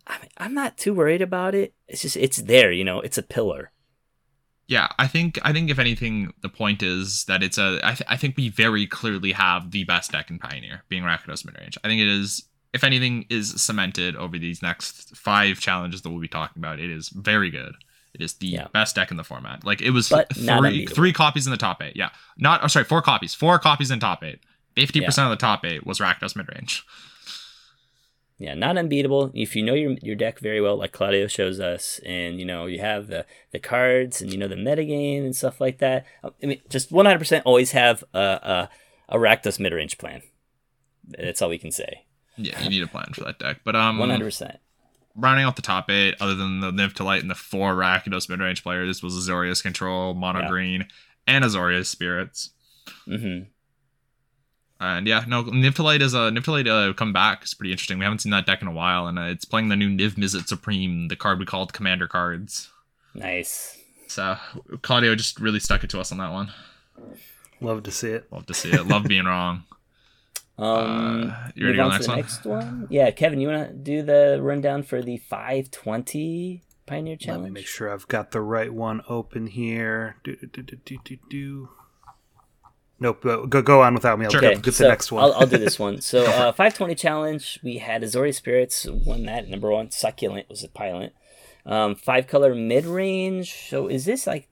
I mean, I'm not too worried about it. It's just it's there. You know, it's a pillar. Yeah, I think I think if anything, the point is that it's a. I, th- I think we very clearly have the best deck in Pioneer, being Rakdos midrange. I think it is, if anything, is cemented over these next five challenges that we'll be talking about. It is very good. It is the Yeah. best deck in the format. Like it was But three three copies in the top eight. Yeah, not. Oh, sorry, four copies. Four copies in top eight. Fifty percent of the top eight was Rakdos midrange. Yeah, not unbeatable. If you know your your deck very well, like Claudio shows us, and you know you have the the cards and you know the metagame and stuff like that. I mean, just 100% always have a a, a Rakdos mid range plan. That's all we can say. Yeah, you need a plan for that deck. But um, 100%. Rounding out the top eight, other than the Niv to Light and the four Rakdos midrange players, this was Azorius Control, Mono Yeah. Green, and Azorius Spirits. hmm And yeah, no, Niv to Light is a Niv to Light uh, come back. It's pretty interesting. We haven't seen that deck in a while, and uh, it's playing the new Niv Mizzet Supreme, the card we called Commander cards. Nice. So Claudio just really stuck it to us on that one. Love to see it. Love to see it. Love being wrong. Um, Uh, you ready move to on go to next the one? next one? Yeah, Kevin, you want to do the rundown for the 520 Pioneer Let Challenge? me make sure I've got the right one open here. Do, do, do, do, do, do, do. Nope, go go on without me. I'll Sure. get, Okay, get so the next one. I'll, I'll do this one. So, uh, 520 challenge. We had Azori Spirits won that number one. Succulent was a pilot. Um, five color mid range. So, is this like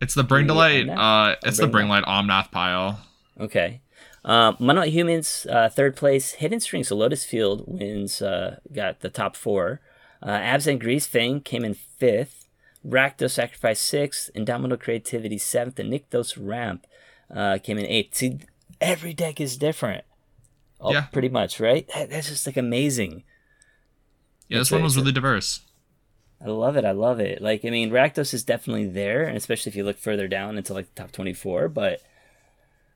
It's the Bring to Yeah, Light. Uh, it's Bring the Bring Light Omnath pile. okay? Um, Mono Humans uh, third place. Hidden Strings, So Lotus Field wins. Uh, got the top four. Uh, Abzan Greasefang came in fifth. Rakdos Sacrifice sixth. Indomitable Creativity seventh. And Nykthos Ramp uh, came in eighth. See, every deck is different. Oh, Yeah. pretty much, right? That- That's just like amazing. Yeah, It's this one was really diverse. I love it. I love it. Like, I mean, Rakdos is definitely there, and especially if you look further down into like the top twenty-four. But,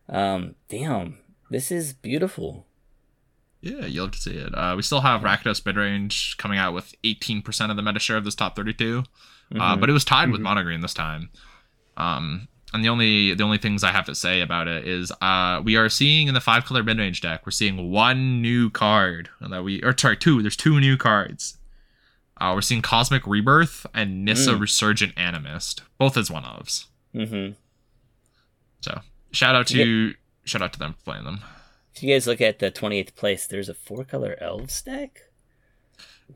um, damn, this is beautiful. Yeah, you love to see it. Uh, we still have Rakdos midrange coming out with 18% of the meta share of this top 32, uh, but it was tied with Monogreen this time. Um, and the only the only things I have to say about it is uh, we are seeing in the five color midrange deck we're seeing one new card that we or sorry two there's two new cards. Uh, we're seeing Cosmic Rebirth and Nissa Resurgent Animist, both as one ofs. Mm-hmm. So shout out to shout out to them for playing them. If you guys look at the twenty-eighth place, there's a four-color elves deck.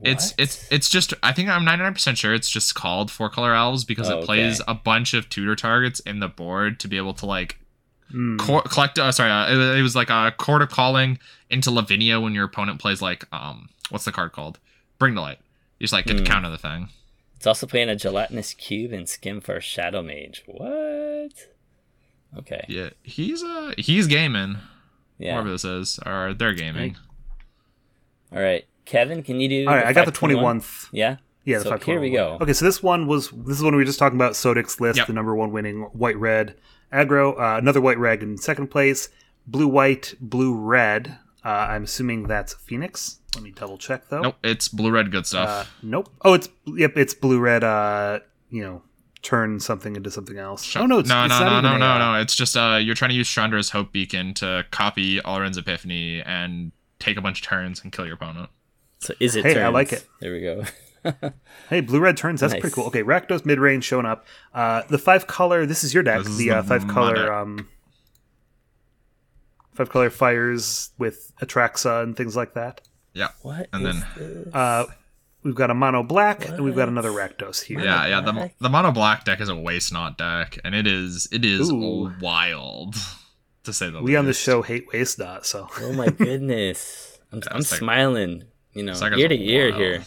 It's What? it's it's it's just I think I'm 99% sure it's just called four color elves because Oh, it plays okay. a bunch of tutor targets in the board to be able to like Mm. co- collect uh, sorry uh, it, it was like a court of calling into Lavinia when your opponent plays like um what's the card called Bring the Light you just like get to Hmm. counter the thing It's also playing a gelatinous cube and skim for Shadow Mage. What? Okay. yeah he's uh he's gaming Yeah. whoever this is or they're gaming All right, Kevin, can you do? All right, I got the 521? 21th. Yeah. Yeah, the So here we go. Okay, so this one was this is one we were just talking about. Sodic's list, Yep. the number one winning white red aggro. Uh, another white red in second place. Blue white, blue red. Uh, I'm assuming that's Phoenix. Let me double check though. nope it's blue red good stuff Uh, nope. Oh, it's yep. It's blue red. Uh, you know, turn something into something else. oh no, it's, no it's no not no no a, no no it's just uh you're trying to use Chandra's Hope Beacon to copy Alrund's Epiphany and take a bunch of turns and kill your opponent So is it? Hey, I like it. There we go. Hey, blue red turns. That's Nice. pretty cool. Okay, Rakdos mid range showing up. Uh, the five color. This is your deck. This is the the uh, five color. deck. Um, five color fires with Atraxa and things like that. yeah What? And is then- this? Uh, we've got a mono black and we've got What? another Rakdos here. Yeah, yeah. The, the mono black deck is a waste not deck, and it is it is Ooh. wild to say the least. We on the show hate waste not, so oh my goodness! I'm, I'm like- smiling. You know, It's like ear to ear wild. here.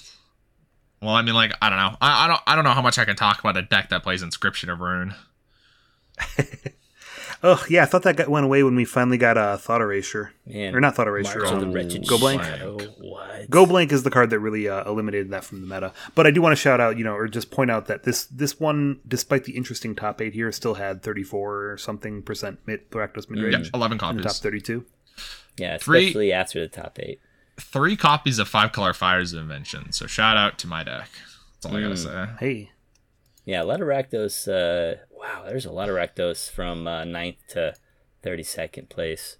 Well, I mean, like I don't know. I, I don't I don't know how much I can talk about a deck that plays Inscription of Ruin. oh yeah, I thought that got, went away when we finally got a uh, thought erasure Man, or not thought erasure. March of the um, Wretched Go blank. Shadow. What? Go blank is the card that really uh, eliminated that from the meta. But I do want to shout out, you know, or just point out that this this one, despite the interesting top eight here, still had 34 or something percent mid Rakdos mid Yeah, range eleven in the top 32. Yeah, Three- especially after the top eight. Three copies of Five Color Fires of Invention. So shout out to my deck. That's all I gotta Mm. say. Hey, Yeah, a lot of Rakdos. Uh, Wow, there's a lot of Rakdos from uh, 9th to 32nd place.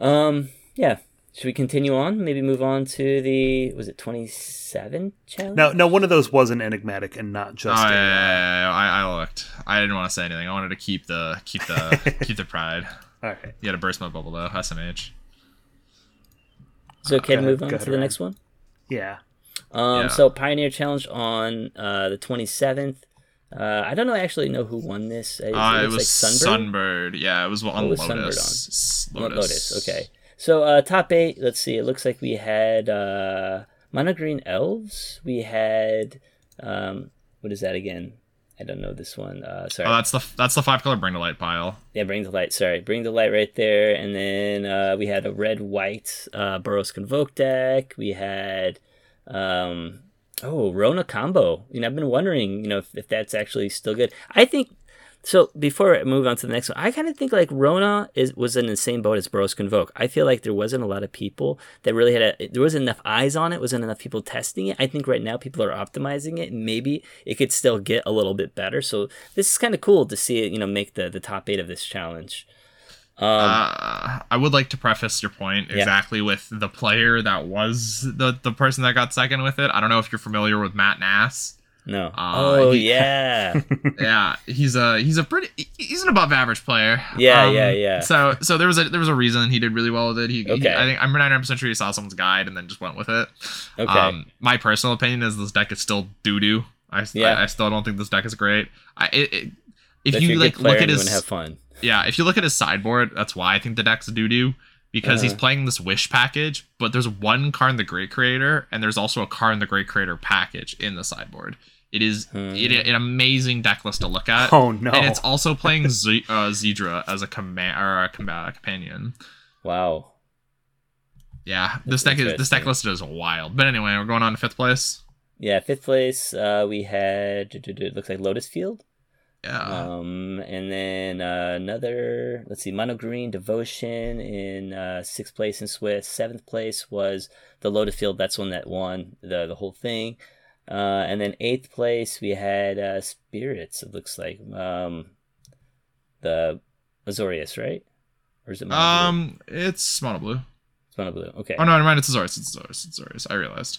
Um, yeah. Should we continue on? Maybe move on to the was it 27 challenge? No, no, one of those was an enigmatic and not Oh, just. yeah, yeah, uh, yeah, yeah, I, I looked. I didn't want to say anything. I wanted to keep the keep the keep the pride. all right. You had a burst mode bubble though. SMH. Is it okay Go to move on to the Ryan. next one? Yeah. Um, Yeah. so Pioneer Challenge on uh, the 27th. Uh, I don't know actually know who won this. It, Uh, it was like Sunbird. Yeah, it was on was Sunbird Lotus. Lo- Lotus. Lotus. Okay. So uh, top eight. Let's see. It looks like we had uh, Mono Green Elves. We had um, what is that again? I don't know this one. Uh, sorry. Oh, that's the that's the five color bring the light pile. yeah, bring the light. Sorry, bring the light right there. And then uh, we had a red white uh, Boros Convoke deck. We had um, oh Rona combo. You know, I've been wondering, you know, if, if that's actually still good. I think so. Before I move on to the next one, I kind of think like Rona is was in the same boat as Boros Convoke. I feel like there wasn't a lot of people that really had a. There wasn't enough eyes on it. Wasn't enough people testing it. I think right now people are optimizing it. and Maybe it could still get a little bit better. So this is kind of cool to see it. You know, make the the top eight of this challenge. Um, uh, I would like to preface your point Yeah. exactly with the player that was the the person that got second with it. I don't know if you're familiar with Matt Nass. no. uh, oh he- yeah. yeah, he's a he's a pretty he's an above average player. Yeah, Um, yeah, yeah. So so there was a there was a reason he did really well with it. He, he- Okay. I think I'm 99 percent sure he saw someone's guide and then just went with it. Okay. Um, my personal opinion is this deck is still doo doo. I, Yeah. I I still don't think this deck is great. I it, it, if you like look at his have fun. Yeah, if you look at his sideboard, that's why I think the deck's doo doo because he's playing this wish package, but there's one card in the Great Creator and there's also a card in the Great Creator package in the sideboard. It is Hmm. it, an amazing deck list to look at. Oh no. And it's also playing Z- uh, Zedra as a command or a combat companion. Wow. Yeah, this That's deck is this deck list is wild. But anyway, we're going on to fifth place. Yeah, fifth place. Uh, we had it looks like Lotus Field. Yeah, Um, and then uh, another. Let's see, Mono Green Devotion in uh, sixth place in Swiss. Seventh place was the Lotus Field. That's one that won the the whole thing. Uh, and then eighth place we had uh, Spirits. It looks like um, the Azorius, right? Or is it Mono Blue? um, it's mono blue. It's Mono Blue. Okay. Oh no, never mind. It's Azorius. It's Azorius. It's Azorius. I realized.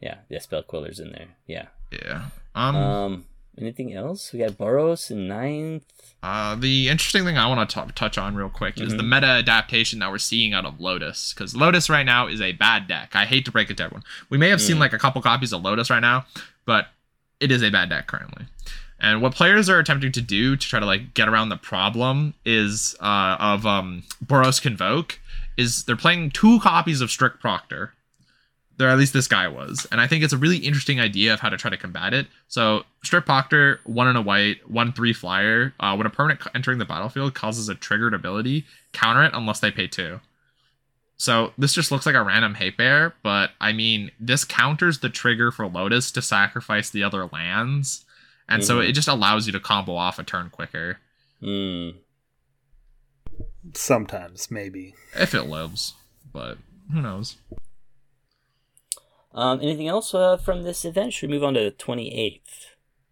Yeah, yeah. Spell Queller's in there. Yeah. Yeah. Um. Um. Anything else? We got Boros in ninth. Uh, the interesting thing I want to t- touch on real quick is the Mm-hmm. meta adaptation that we're seeing out of Lotus. Because Lotus right now is a bad deck. I hate to break it to everyone. We may have seen Mm. like a couple copies of Lotus right now, but it is a bad deck currently. And what players are attempting to do to try to like get around the problem is uh, of um, Boros Convoke is they're playing two copies of Strict Proctor. There, at least this guy was, and I think it's a really interesting idea of how to try to combat it. So, Strict Proctor, one in a white, one three flyer. Uh, when a permanent entering the battlefield causes a triggered ability, counter it unless they pay two. So this just looks like a random hate bear, but I mean, this counters the trigger for Lotus to sacrifice the other lands, and so Mhm. it just allows you to combo off a turn quicker Hmm. Sometimes, maybe. if it lives. But who knows? Um. Anything else uh, from this event? Should we move on to the twenty eighth?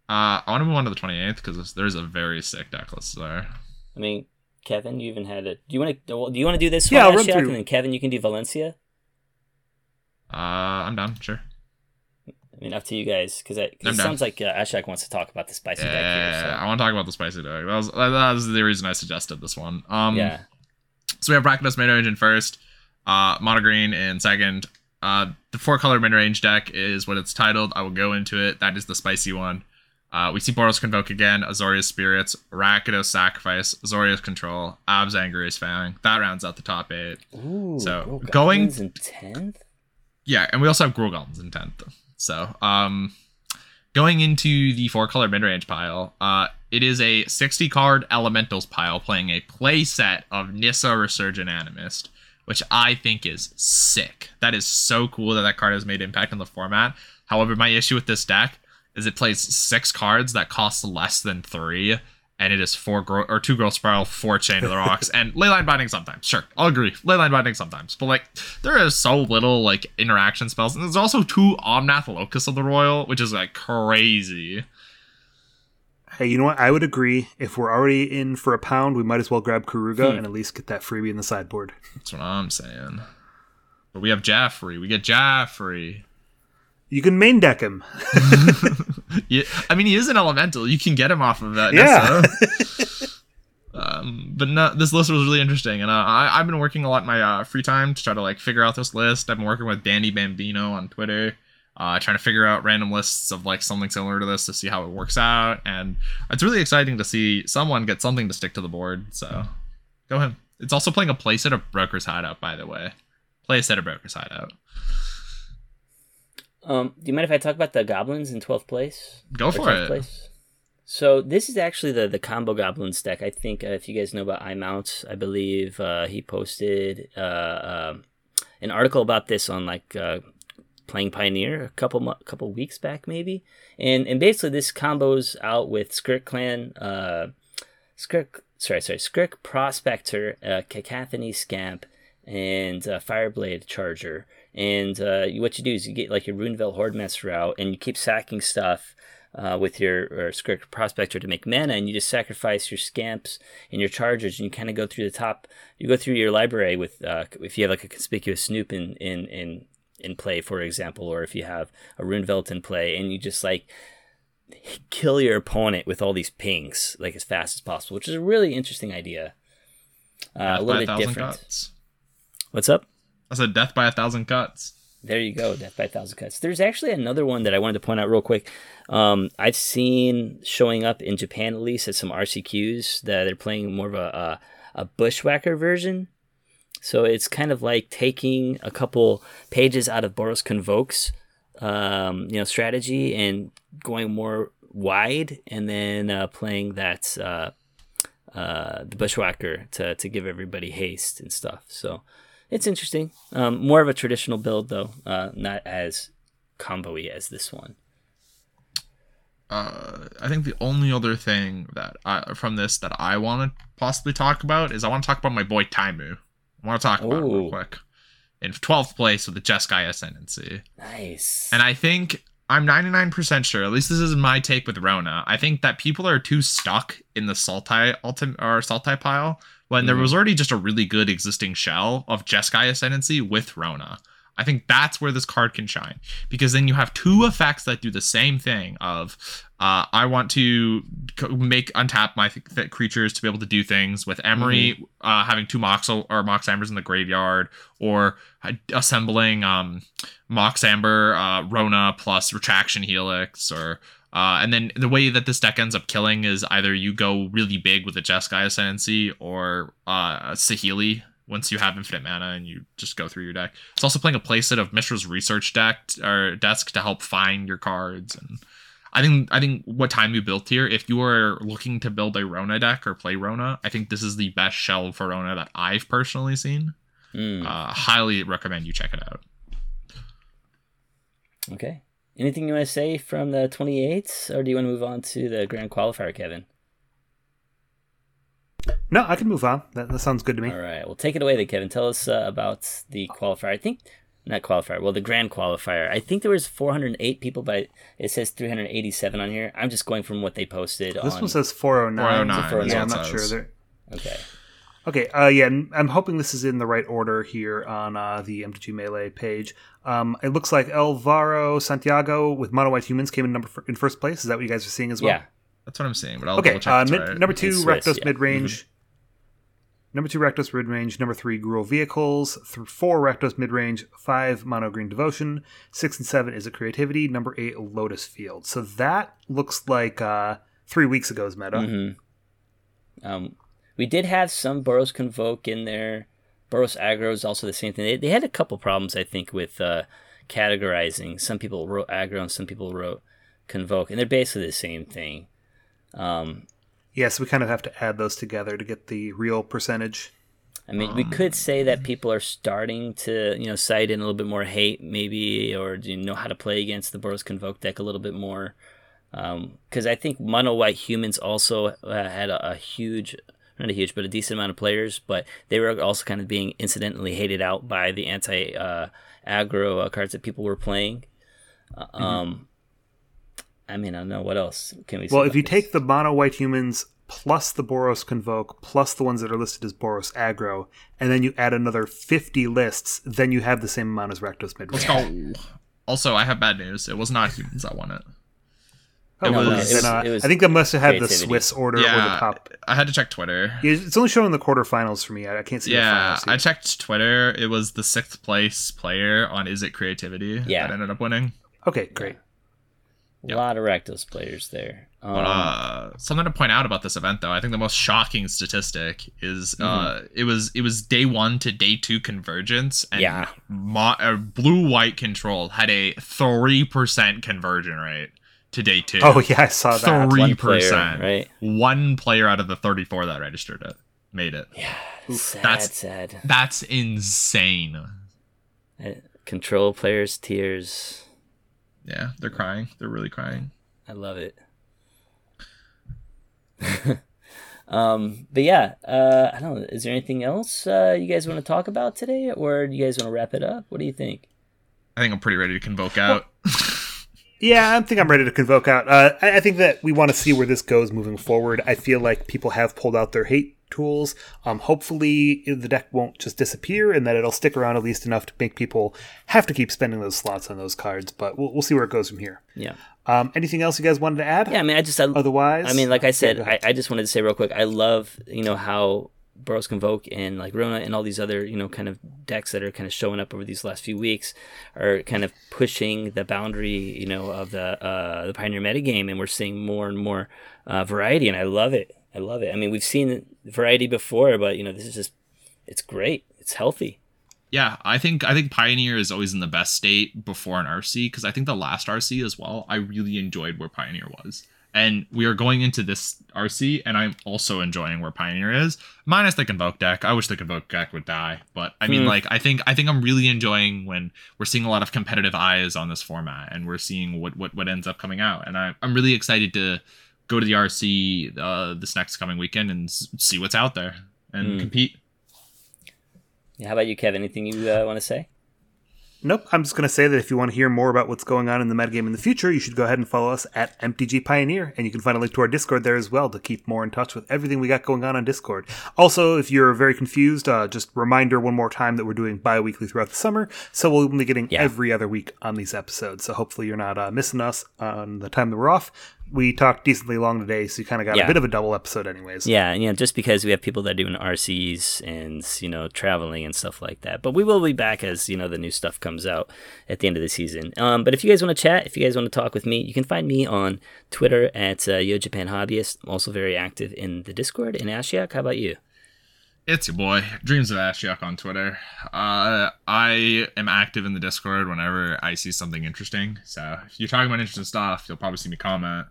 Uh, I want to move on to the 28th because there's a very sick deck list there. I mean, Kevin, you even had it. Do you want to? Do you want to do this Yeah, one, I'll run through. and then Kevin, you can do Valencia. Uh, I'm down, sure. I mean, up to you guys, because it down. sounds like uh, Ashiok wants to talk about the spicy deck Yeah, here. I want to talk about the spicy deck. That was that was the reason I suggested this one. Um, So. Yeah. So we have Rakdos mid Engine first, uh, Mono Green in second. Uh, the four color mid range deck is what it's titled. I will go into it. That is the spicy one. Uh, we see Boros Convoke again, Azorius Spirits, Rakdos Sacrifice, Azorius Control, Abzan Greasefang. That rounds out the top eight. Ooh. So, going- in tenth. Yeah, and we also have Gruul Goblins in 10th. So, um, going into the four color mid range pile, uh, it is a 60 card Elementals pile playing a play set of Nissa Resurgent Animist, which I think is sick. That is so cool that that card has made impact on the format. However, my issue with this deck is it plays six cards that cost less than three. And it is four gro- or two growth spiral, four chain of the rocks, and leyline binding sometimes. Sure, I'll agree. Leyline binding sometimes, but like there is so little like interaction spells, and there's also two Omnath Locus of the Royal, which is like crazy. Hey, you know what? I would agree. If we're already in for a pound, we might as well grab Keruga Hmm. and at least get that freebie in the sideboard. That's what I'm saying. But we have Jaffrey. We get Jaffrey. You can main deck him. Yeah, I mean, he is an elemental. You can get him off of that. Yeah. Um, but no, this list was really interesting, and uh, I, I've been working a lot in my uh, free time to try to like figure out this list. I've been working with Danny Bambino on Twitter, uh, trying to figure out random lists of like something similar to this to see how it works out, and it's really exciting to see someone get something to stick to the board. So go ahead. It's also playing a playset of Broker's Hideout, by the way. Play a set of Broker's Hideout. Um, do you mind if I talk about the goblins in twelfth place? Go Or for it. Place? So this is actually the the combo goblins deck. I think uh, if you guys know about iMount, I believe uh, he posted uh, um an article about this on like uh, playing Pioneer a couple couple weeks back maybe, and and basically this combos out with Skirk Clan, uh, Skirk sorry sorry Skirk Prospector, uh, Cacophony Scamp, and uh, Fireblade Charger. And uh, what you do is you get like your Rundvelt Hordemaster out, and you keep sacking stuff uh, with your Skirk Prospector to make mana, and you just sacrifice your Scamps and your Chargers, and you kind of go through the top. You go through your library with uh, if you have like a conspicuous Snoop in in in in play, for example, or if you have a Rundvelt in play, and you just like kill your opponent with all these pings like as fast as possible, which is a really interesting idea. Uh, a little a bit different. cuts. What's up? I said death by a thousand cuts. There you go, Death by a Thousand Cuts. There's actually another one that I wanted to point out real quick. Um, I've seen showing up in Japan at least at some RCQs that they're playing more of a, a, a bushwhacker version. So it's kind of like taking a couple pages out of Boros Convoke's um, you know strategy and going more wide, and then uh, playing that uh, uh, the bushwhacker to to give everybody haste and stuff. So it's interesting. Um, more of a traditional build though, uh, not as combo-y as this one. uh, I think the only other thing that I, from this that I want to possibly talk about is I want to talk about my boy Taimu. I want to talk about real quick. In 12th place with the Jeskai Ascendancy. Nice. And I think I'm 99% sure, at least this is my take with Rona. I think that people are too stuck in the Sultai ultim or Sultai pile when there Mhm. was already just a really good existing shell of Jeskai Ascendancy with Rona. I think that's where this card can shine. Because then you have two effects that do the same thing of uh, I want to make untap my th- creatures to be able to do things with Emry uh, having two Mox or Mox Ambers in the graveyard or uh, assembling um, Mox Amber, uh, Rona plus Retraction Helix, or uh, and then the way that this deck ends up killing is either you go really big with a Jeskai Ascendancy or uh, Saheeli once you have infinite mana and you just go through your deck. It's also playing a playset of Mishra's research deck or desk to help find your cards and. I think I think what time you built here, if you are looking to build a Rona deck or play Rona, I think this is the best shell for Rona that I've personally seen. Mm, Uh, highly recommend you check it out. okay. Anything you want to say from the 28th, or do you want to move on to the grand qualifier, Kevin? No, I can move on. That, that sounds good to me. All right. Well, take it away, then, Kevin. Tell us uh, about the qualifier. I think not qualifier. Well, the grand qualifier. I think there was 408 people, but it says 387 on here. I'm just going from what they posted. This on... one says 409. 409 is Yeah, I'm not sure. says. There- Okay. Okay, uh, yeah, I'm hoping this is in the right order here on uh, the MTG Melee page. Um, it looks like Elvaro Santiago with Mono White Humans came in number f- in first place. Is that what you guys are seeing as well? Yeah. That's what I'm saying, but I'll Okay, check uh, mid, right. number two, It's Swiss, Rakdos yeah. mid range. Number two, Rakdos mid range. Number three, Gruul Vehicles. Th- four, Rakdos mid range. Five, Mono Green Devotion. Six and seven is a Creativity. Number eight, Lotus Field. So that looks like uh, three weeks ago's meta. hmm Um, we did have some Boros Convoke in there. Boros Aggro is also the same thing. They, they had a couple problems, I think, with uh, categorizing. Some people wrote Aggro and some people wrote Convoke, and they're basically the same thing. Um, Yes, we kind of have to add those together to get the real percentage. I mean, we could say that people are starting to, you know, cite in a little bit more hate, maybe, or do you know how to play against the Boros Convoke deck a little bit more. Because I think Mono White Humans also uh, had a, a huge, not a huge, but a decent amount of players, but they were also kind of being incidentally hated out by the anti uh, aggro uh, cards that people were playing. Uh, Um, I mean, I don't know what else can we. say Well, if you this? take the mono white humans plus the Boros Convoke plus the ones that are listed as Boros Aggro, and then you add another 50 lists, then you have the same amount as Rakdos mid. Let's go. Also, I have bad news. It was not humans that won it. Oh, It well, was- then, it was- uh, it was I think that must have had the. Swiss order or the top. I had to check Twitter. It's only showing the quarterfinals for me. I I can't see the Yeah, finals. I checked Twitter. It was the sixth place player on Izzet Creativity Yeah. that ended up winning. Okay, great. A lot of Rakdos players there. Um, But uh, something to point out about this event, though, I think the most shocking statistic is Mm-hmm. uh, it was it was day one to day two convergence, and Yeah. mo- uh, blue white control had a three percent conversion rate to day two. Oh yeah, I saw that. three percent. right? One player out of the thirty-four that registered it made it. Sad, That's- sad. That's insane. Uh, Control players' tears. Yeah, they're crying. They're really crying. I love it. um, but yeah, uh, I don't know. Is there anything else uh, you guys want to talk about today, or do you guys want to wrap it up? What do you think? I think I'm pretty ready to convoke out. Yeah, I think I'm ready to convoke out. Uh, I, I think that we want to see where this goes moving forward. I feel like people have pulled out their hate tools. Um, hopefully, the deck won't just disappear, and that it'll stick around at least enough to make people have to keep spending those slots on those cards. But we'll, we'll see where it goes from here. Yeah, Um, anything else you guys wanted to add? yeah. I mean, I just, I, Otherwise, I mean, like I said, go I. I just wanted to say real quick. I love you know how Boros Convoke and like Rona and all these other you know kind of decks that are kind of showing up over these last few weeks are kind of pushing the boundary you know of the uh, the Pioneer metagame, and we're seeing more and more uh, variety, and I love it. I love it. I mean, we've seen variety before, but you know, this is just it's great. It's healthy. Yeah, I think I think Pioneer is always in the best state before an RC because I think the last RC as well. I really enjoyed where Pioneer was, and we are going into this RC, and I'm also enjoying where Pioneer is, minus the Convoke deck. I wish the Convoke deck would die, but I mean, Hmm. like I think I think I'm really enjoying when we're seeing a lot of competitive eyes on this format, and we're seeing what what what ends up coming out, and I, I'm really excited to go to the RC uh, this next coming weekend and s- see what's out there and Hmm. compete. Yeah, how about you, Kev? Anything you uh, want to say? Nope. I'm just going to say that if you want to hear more about what's going on in the metagame in the future, you should go ahead and follow us at MTG Pioneer, and you can find a link to our Discord there as well to keep more in touch with everything we got going on on Discord. Also, if you're very confused, uh, just reminder one more time that we're doing bi-weekly throughout the summer, so we'll be getting Yeah. every other week on these episodes. So hopefully you're not uh, missing us on the time that we're off. We talked decently long today, so you kind of got Yeah. a bit of a double episode, anyways. Yeah, and you know, just because we have people that are doing RCs and you know traveling and stuff like that. But we will be back as you know the new stuff comes out at the end of the season. Um, but if you guys want to chat, if you guys want to talk with me, you can find me on Twitter at uh, Yo Japan Hobbyist. I'm also very active in the Discord. And Ashiok, how about you? It's your boy, Dreams of Ashiok on Twitter. Uh, I am active in the Discord whenever I see something interesting. So if you're talking about interesting stuff, you'll probably see me comment.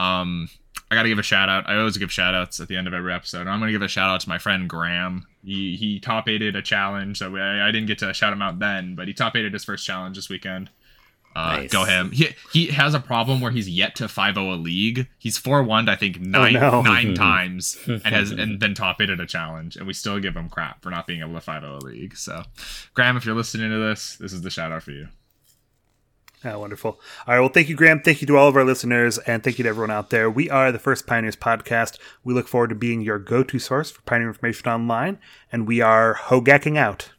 Um, I gotta give a shout out. I always give shout outs at the end of every episode. I'm gonna give a shout out to my friend Graham. He he top aided a challenge, so I, I didn't get to shout him out then, but he top aided his first challenge this weekend. Uh, Nice. Go him. He he has a problem where he's yet to 5-0 a league. He's 4 1 I think nine no. nine times and has and then top aided a challenge, and we still give him crap for not being able to 5-0 a league. So, Graham, if you're listening to this, this is the shout out for you. Oh, wonderful. All right. Well, thank you, Graham. Thank you to all of our listeners, and thank you to everyone out there. We are the First Pioneers podcast. We look forward to being your go to source for Pioneer information online, and we are hogacking out.